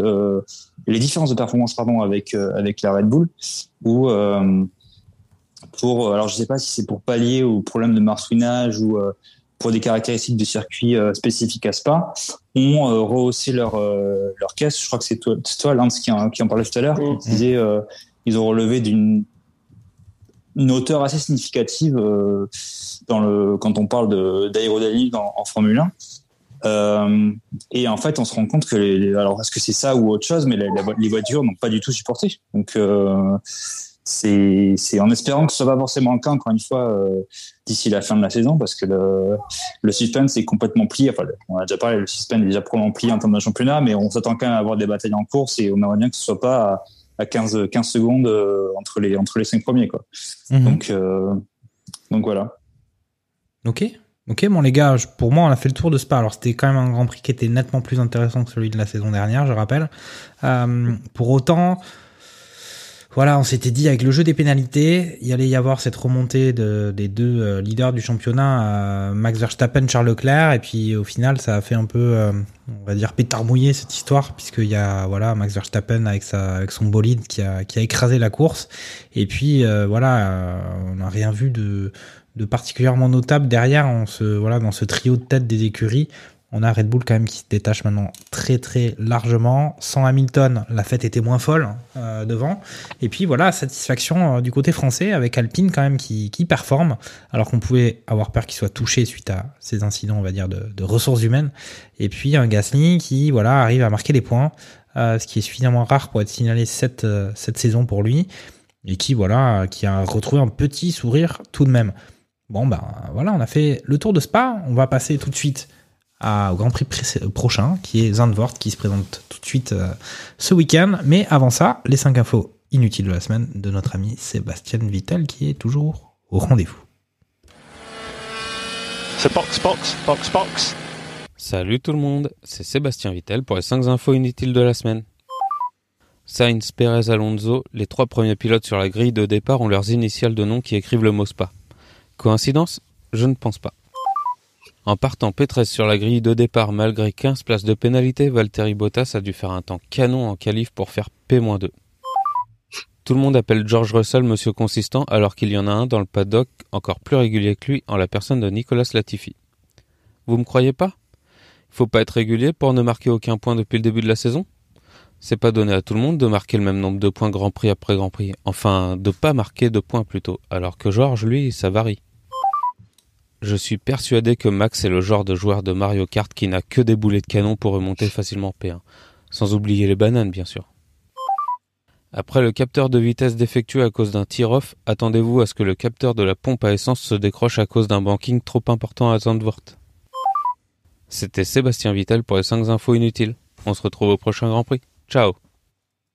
les différences de performance pardon avec avec la Red Bull euh, pour alors je sais pas si c'est pour pallier au problème de marsouinage ou pour des caractéristiques du circuit euh, spécifiques à Spa, ont euh, rehaussé leur, euh, leur caisse. Je crois que c'est toi, toi Lance, qui en, qui en parlait tout à l'heure. Mm. qui disait ils ont relevé d'une une hauteur assez significative euh, dans le quand on parle de- d'aérodynamique en, Formule 1. Euh, et en fait, on se rend compte que les, alors est-ce que c'est ça ou autre chose, mais les voitures n'ont pas du tout supporté. Donc euh, c'est en espérant que ce soit pas forcément le cas encore une fois euh, d'ici la fin de la saison parce que le, le suspense est complètement plié. Enfin, on a déjà parlé, le suspense est déjà probablement plié en termes de championnat, mais on s'attend quand même à avoir des batailles en course et on aimerait bien que ce soit pas à, à 15, 15 secondes euh, entre les entre les cinq premiers quoi. Mhm. Donc euh, donc voilà. Ok. Ok, bon les gars, pour moi on a fait le tour de Spa. Alors c'était quand même un Grand Prix qui était nettement plus intéressant que celui de la saison dernière, je rappelle. Pour autant, voilà, on s'était dit avec le jeu des pénalités, il allait y avoir cette remontée de, des deux euh, leaders du championnat, euh, Max Verstappen, Charles Leclerc, et puis au final ça a fait un peu, euh, on va dire pétard mouillé cette histoire, puisqu'il y a voilà Max Verstappen avec sa avec son bolide qui a qui a écrasé la course, et puis voilà, on n'a rien vu de de particulièrement notable derrière on se voilà dans ce trio de tête des écuries on a Red Bull quand même qui se détache maintenant très très largement. Sans Hamilton la fête était moins folle euh, devant. Et puis voilà satisfaction euh, du côté français avec Alpine quand même qui, performe. Alors qu'on pouvait avoir peur qu'il soit touché suite à ces incidents on va dire de, ressources humaines. Et puis un Gasly qui voilà arrive à marquer des points euh, ce qui est suffisamment rare pour être signalé cette, cette saison pour lui. Et qui voilà qui a retrouvé un petit sourire tout de même. Bon, ben voilà, on a fait le tour de Spa. On va passer tout de suite à, au Grand Prix prochain, qui est Zandvoort, qui se présente tout de suite euh, ce week-end. Mais avant ça, les 5 infos inutiles de la semaine de notre ami Sébastien Vittel, qui est toujours au rendez-vous. Box, box, box, box. Salut tout le monde, c'est Sébastien Vittel pour les 5 infos inutiles de la semaine. Sainz, Perez, Alonso, les trois premiers pilotes sur la grille de départ ont leurs initiales de nom qui écrivent le mot SPA. Coïncidence? Je ne pense pas. En partant P13 sur la grille de départ malgré 15 places de pénalité, Valtteri Bottas a dû faire un temps canon en qualif pour faire P-2. Tout le monde appelle George Russell Monsieur Consistant alors qu'il y en a un dans le paddock encore plus régulier que lui en la personne de Nicolas Latifi. Vous me croyez pas? Il faut pas être régulier pour ne marquer aucun point depuis le début de la saison? C'est pas donné à tout le monde de marquer le même nombre de points Grand Prix après Grand Prix. Enfin, de pas marquer de points plutôt. Alors que George, lui, ça varie. Je suis persuadé que Max est le genre de joueur de Mario Kart qui n'a que des boulets de canon pour remonter facilement P1. Sans oublier les bananes, bien sûr. Après le capteur de vitesse défectueux à cause d'un tir-off, attendez-vous à ce que le capteur de la pompe à essence se décroche à cause d'un banking trop important à Zandvoort. C'était Sébastien Vittel pour les 5 infos inutiles. On se retrouve au prochain Grand Prix. Ciao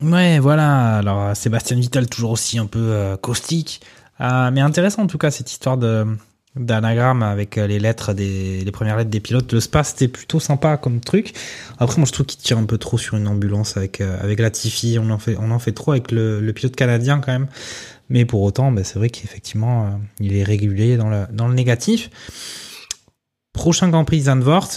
Ouais, voilà. Alors, euh, Sébastien Vittel, toujours aussi un peu euh, caustique. Euh, mais intéressant, en tout cas, cette histoire de d'anagramme avec euh, les lettres des les premières lettres des pilotes. Le spa c'était plutôt sympa comme truc. Après moi je trouve qu'il tire un peu trop sur une ambulance avec euh, avec Latifi. On en fait on en fait trop avec le, le pilote canadien quand même. Mais pour autant bah, c'est vrai qu'effectivement euh, il est régulier dans le dans le négatif. Prochain Grand Prix Zandvoort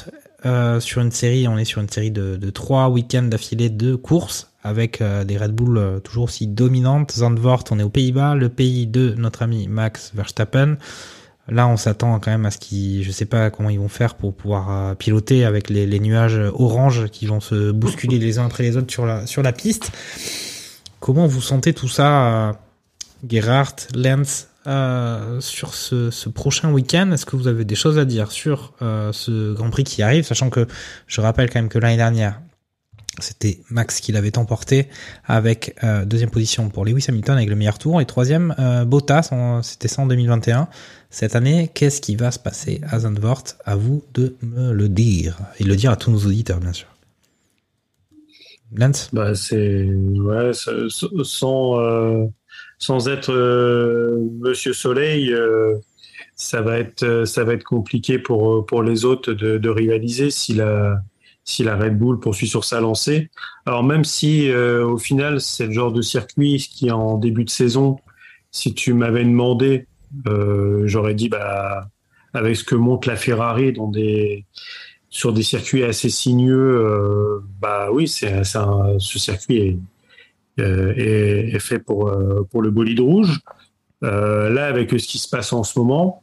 euh, sur une série on est sur une série de, de trois week-ends d'affilée de courses avec des Red Bull toujours aussi dominantes. Zandvoort on est aux Pays-Bas. Le pays de notre ami Max Verstappen Là, on s'attend quand même à ce qu'ils, je sais pas comment ils vont faire pour pouvoir euh, piloter avec les, nuages orange qui vont se bousculer les uns après les autres sur la, sur la piste. Comment vous sentez tout ça, euh, Gerhardt, Lenz, euh, sur ce, ce prochain week-end? Est-ce que vous avez des choses à dire sur euh, ce Grand Prix qui arrive, sachant que je rappelle quand même que l'année dernière, c'était Max qui l'avait emporté avec euh, deuxième position pour Lewis Hamilton avec le meilleur tour et troisième euh, Bottas, c'était ça en 2021. Cette année, qu'est-ce qui va se passer à Zandvoort? À vous de me le dire et le dire à tous nos auditeurs bien sûr. Lance? Bah, c'est euh, sans être euh, Monsieur Soleil, ça va être compliqué pour les autres de, rivaliser si la Red Bull poursuit sur sa lancée. Alors même si euh, au final c'est le genre de circuit qui en début de saison, si tu m'avais demandé, euh, j'aurais dit bah avec ce que monte la Ferrari dans des sur des circuits assez sinueux, euh, bah oui, c'est, ce circuit est, euh, est, est fait pour, euh, pour le bolide rouge. Euh, là, avec ce qui se passe en ce moment,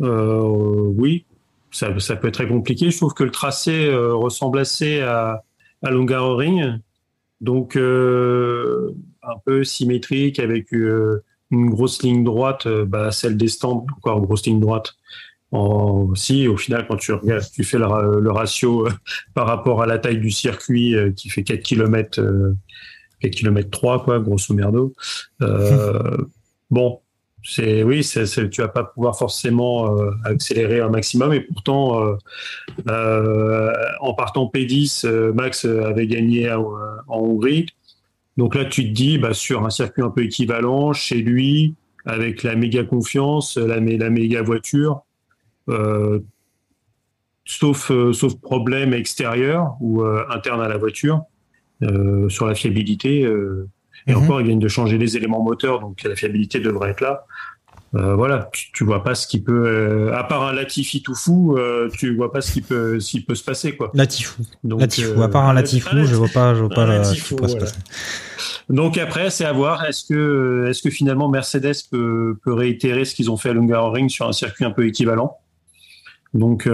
oui, ça, ça peut être très compliqué. Je trouve que le tracé euh, ressemble assez à, à Hungaroring, donc euh, un peu symétrique avec euh, une grosse ligne droite, euh, bah, celle des stands, encore une grosse ligne droite. En, si, au final, quand tu regardes, tu fais le, ra- le ratio par rapport à la taille du circuit qui fait 4 km, euh, 4 km 3, quoi, grosso merdo. Euh, bon, oui, c'est, c'est- tu vas pas pouvoir forcément euh, accélérer un maximum et pourtant, euh, euh, en partant P10, euh, Max avait gagné en Hongrie. Donc là, tu te dis, bah, sur un circuit un peu équivalent, chez lui, avec la méga confiance, la, mé- la méga voiture, sauf, problème extérieur ou interne à la voiture, sur la fiabilité. Et Mhm. encore, ils viennent de changer les éléments moteurs, donc la fiabilité devrait être là. Euh, voilà, tu, tu vois pas ce qui peut, euh, à part un Latifi tout fou, euh, tu vois pas ce qui peut, ce qui peut se passer, quoi. Latifou. Donc, Latifou. euh, à part un Latifou, Lati- je vois pas, je vois pas la- Latifou, qui pourrait se voilà. passer. Donc après, c'est à voir. Est-ce que, est-ce que finalement Mercedes peut, peut réitérer ce qu'ils ont fait à Hungaroring sur un circuit un peu équivalent? Donc,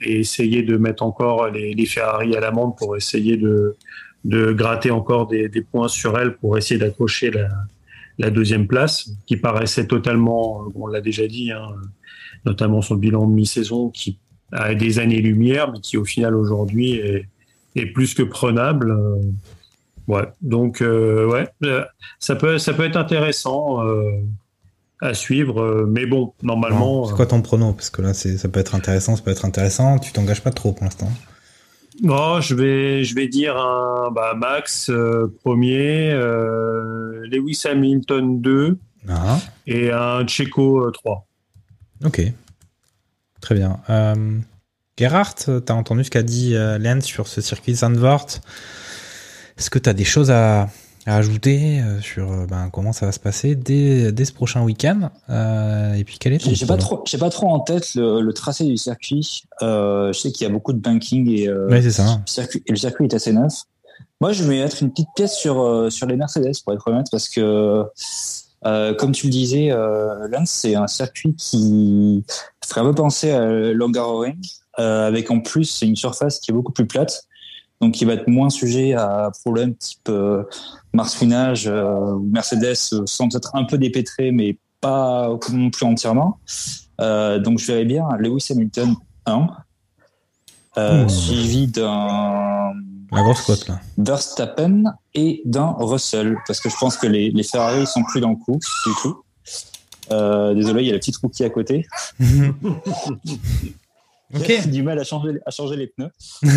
et essayer de mettre encore les, les Ferrari à l'amende pour essayer de, de gratter encore des, points sur elles pour essayer d'accrocher la, deuxième place, qui paraissait totalement, on l'a déjà dit, hein, notamment son bilan de mi-saison, qui a des années-lumière, mais qui au final aujourd'hui est, plus que prenable. Euh, Ouais, donc euh, ouais, euh, ça peut ça peut être intéressant à suivre, mais bon, normalement. C'est quoi ton Parce que là, ça peut être intéressant, ça peut être intéressant. Tu t'engages pas trop pour l'instant. Bon, je vais je vais dire un bah, Max euh, premier, euh, Lewis Hamilton 2 Ah, et un Checo euh, 3. ok. Très bien. Euh, Gerhardt, t'as entendu ce qu'a dit Lenz sur ce circuit Zandvoort? Est-ce que t'as des choses à, à ajouter euh, sur euh, ben, comment ça va se passer dès, dès ce prochain week-end Euh, Et puis, quel est J'ai j'ai pas trop, j'ai pas trop en tête le, le tracé du circuit. Euh, je sais qu'il y a beaucoup de banking et, euh, Ouais, c'est ça. le circuit, et le circuit est assez neuf. Moi, je vais mettre une petite pièce sur sur les Mercedes pour être honnête, parce que comme tu le disais, Lens, c'est un circuit qui ferait un peu penser à l'Hungaroring, euh, avec en plus une surface qui est beaucoup plus plate, donc qui va être moins sujet à problèmes type euh, marsouinage euh, ou Mercedes euh, semble être un peu dépêtré, mais pas non plus entièrement. Euh, donc je verrais bien Lewis Hamilton 1, euh, Mmh. suivi d'un La grosse cote, là. Verstappen et d'un Russell, parce que je pense que les, les Ferrari sont plus dans le coup du tout. Euh, désolé, il y a le petit rookie à côté. Ok. J'ai du mal à changer, à changer les pneus.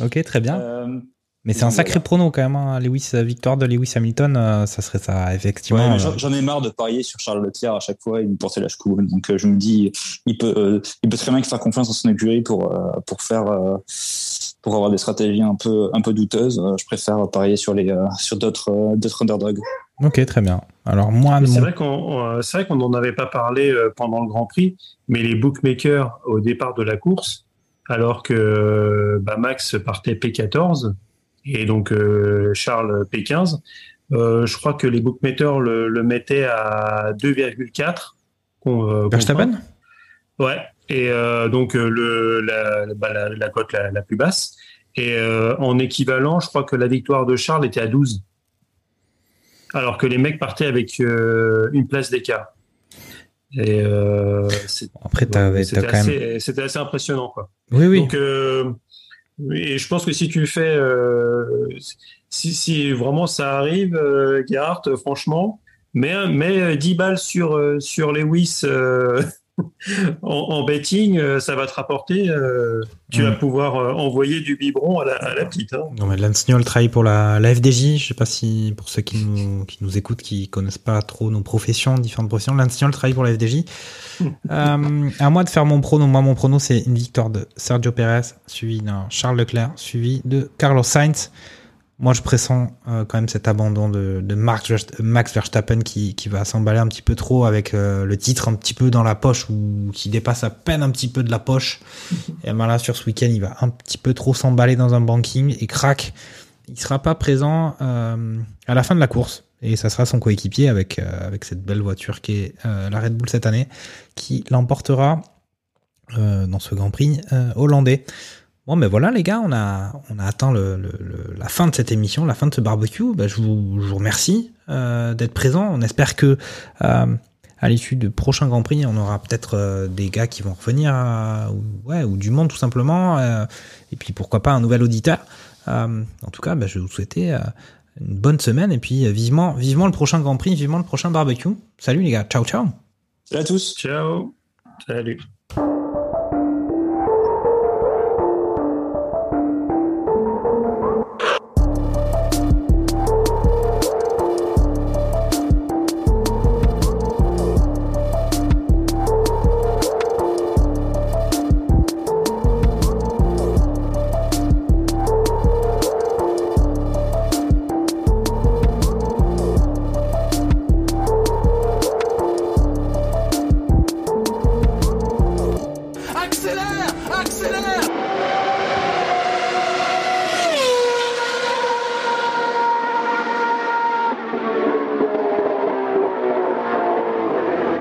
Euh, Ok, très bien. euh, Mais c'est un sacré prono quand même. Hein. Lewis, euh, victoire de Lewis Hamilton, euh, ça serait ça, effectivement. ouais, j'en- ai marre de parier sur Charles Leclerc à chaque fois, il me portait la cheveux. Donc euh, je me dis, il peut, euh, il peut très bien faire confiance en son écurie pour pour faire pour avoir des stratégies un peu un peu douteuses. Je préfère parier sur les sur d'autres d'autres underdogs. Ok, très bien. Alors, moi, de C'est mon- vrai qu'on euh, c'est vrai qu'on n'en avait pas parlé euh, pendant le Grand Prix, mais les bookmakers au départ de la course, alors que euh, bah, Max partait P14 et donc euh, Charles P15, Euh, je crois que les bookmakers le, le mettaient à 2,4. Euh, Verstappen? Ouais. Et donc le, la, bah, la, la cote la, la, plus basse. Et en équivalent, je crois que la victoire de Charles était à 12. Alors que les mecs partaient avec euh, une place d'écart. Et euh, après, c'était assez, même... assez, impressionnant, quoi. Oui, oui. Donc, euh, et je pense que si tu fais, euh, si, si, vraiment ça arrive, euh, Gerhardt, franchement, mais, mais 10 balles sur, sur Lewis en, en, betting, ça va te rapporter. tu ouais. vas pouvoir envoyer du biberon à la, à la petite. Hein. Non, mais Newell travaille pour la, la, FDJ. Je sais pas si, pour ceux qui nous, qui nous écoutent, qui connaissent pas trop nos professions, différentes professions, Newell travaille pour la FDJ. euh, à moi de faire mon prono. Moi, mon prono, c'est une victoire de Sergio Perez, suivi d'un Charles Leclerc, suivi de Carlos Sainz. Moi, je pressens euh, quand même cet abandon de, de Max, Verstappen qui, qui va s'emballer un petit peu trop avec euh, le titre un petit peu dans la poche ou qui dépasse à peine un petit peu de la poche. Et ben là, sur ce week-end, il va un petit peu trop s'emballer dans un banking et craque. Il sera pas présent euh, à la fin de la course. Et ça sera son coéquipier avec, euh, avec cette belle voiture qui est euh, la Red Bull cette année, qui l'emportera euh, dans ce Grand Prix hollandais. Bon, mais voilà, les gars, on a, on a atteint le, le, le, la fin de cette émission, la fin de ce barbecue. Ben, je, vous, je vous remercie euh, d'être présent. On espère que euh, à l'issue de prochains Grands Prix, on aura peut-être euh, des gars qui vont revenir, ou, ouais, ou du monde tout simplement. et puis pourquoi pas un nouvel auditeur. en tout cas, ben, je vais vous souhaiter une bonne semaine et puis vivement, vivement le prochain Grand Prix, vivement le prochain barbecue. Salut les gars, ciao ciao. Salut à tous. Ciao. Salut.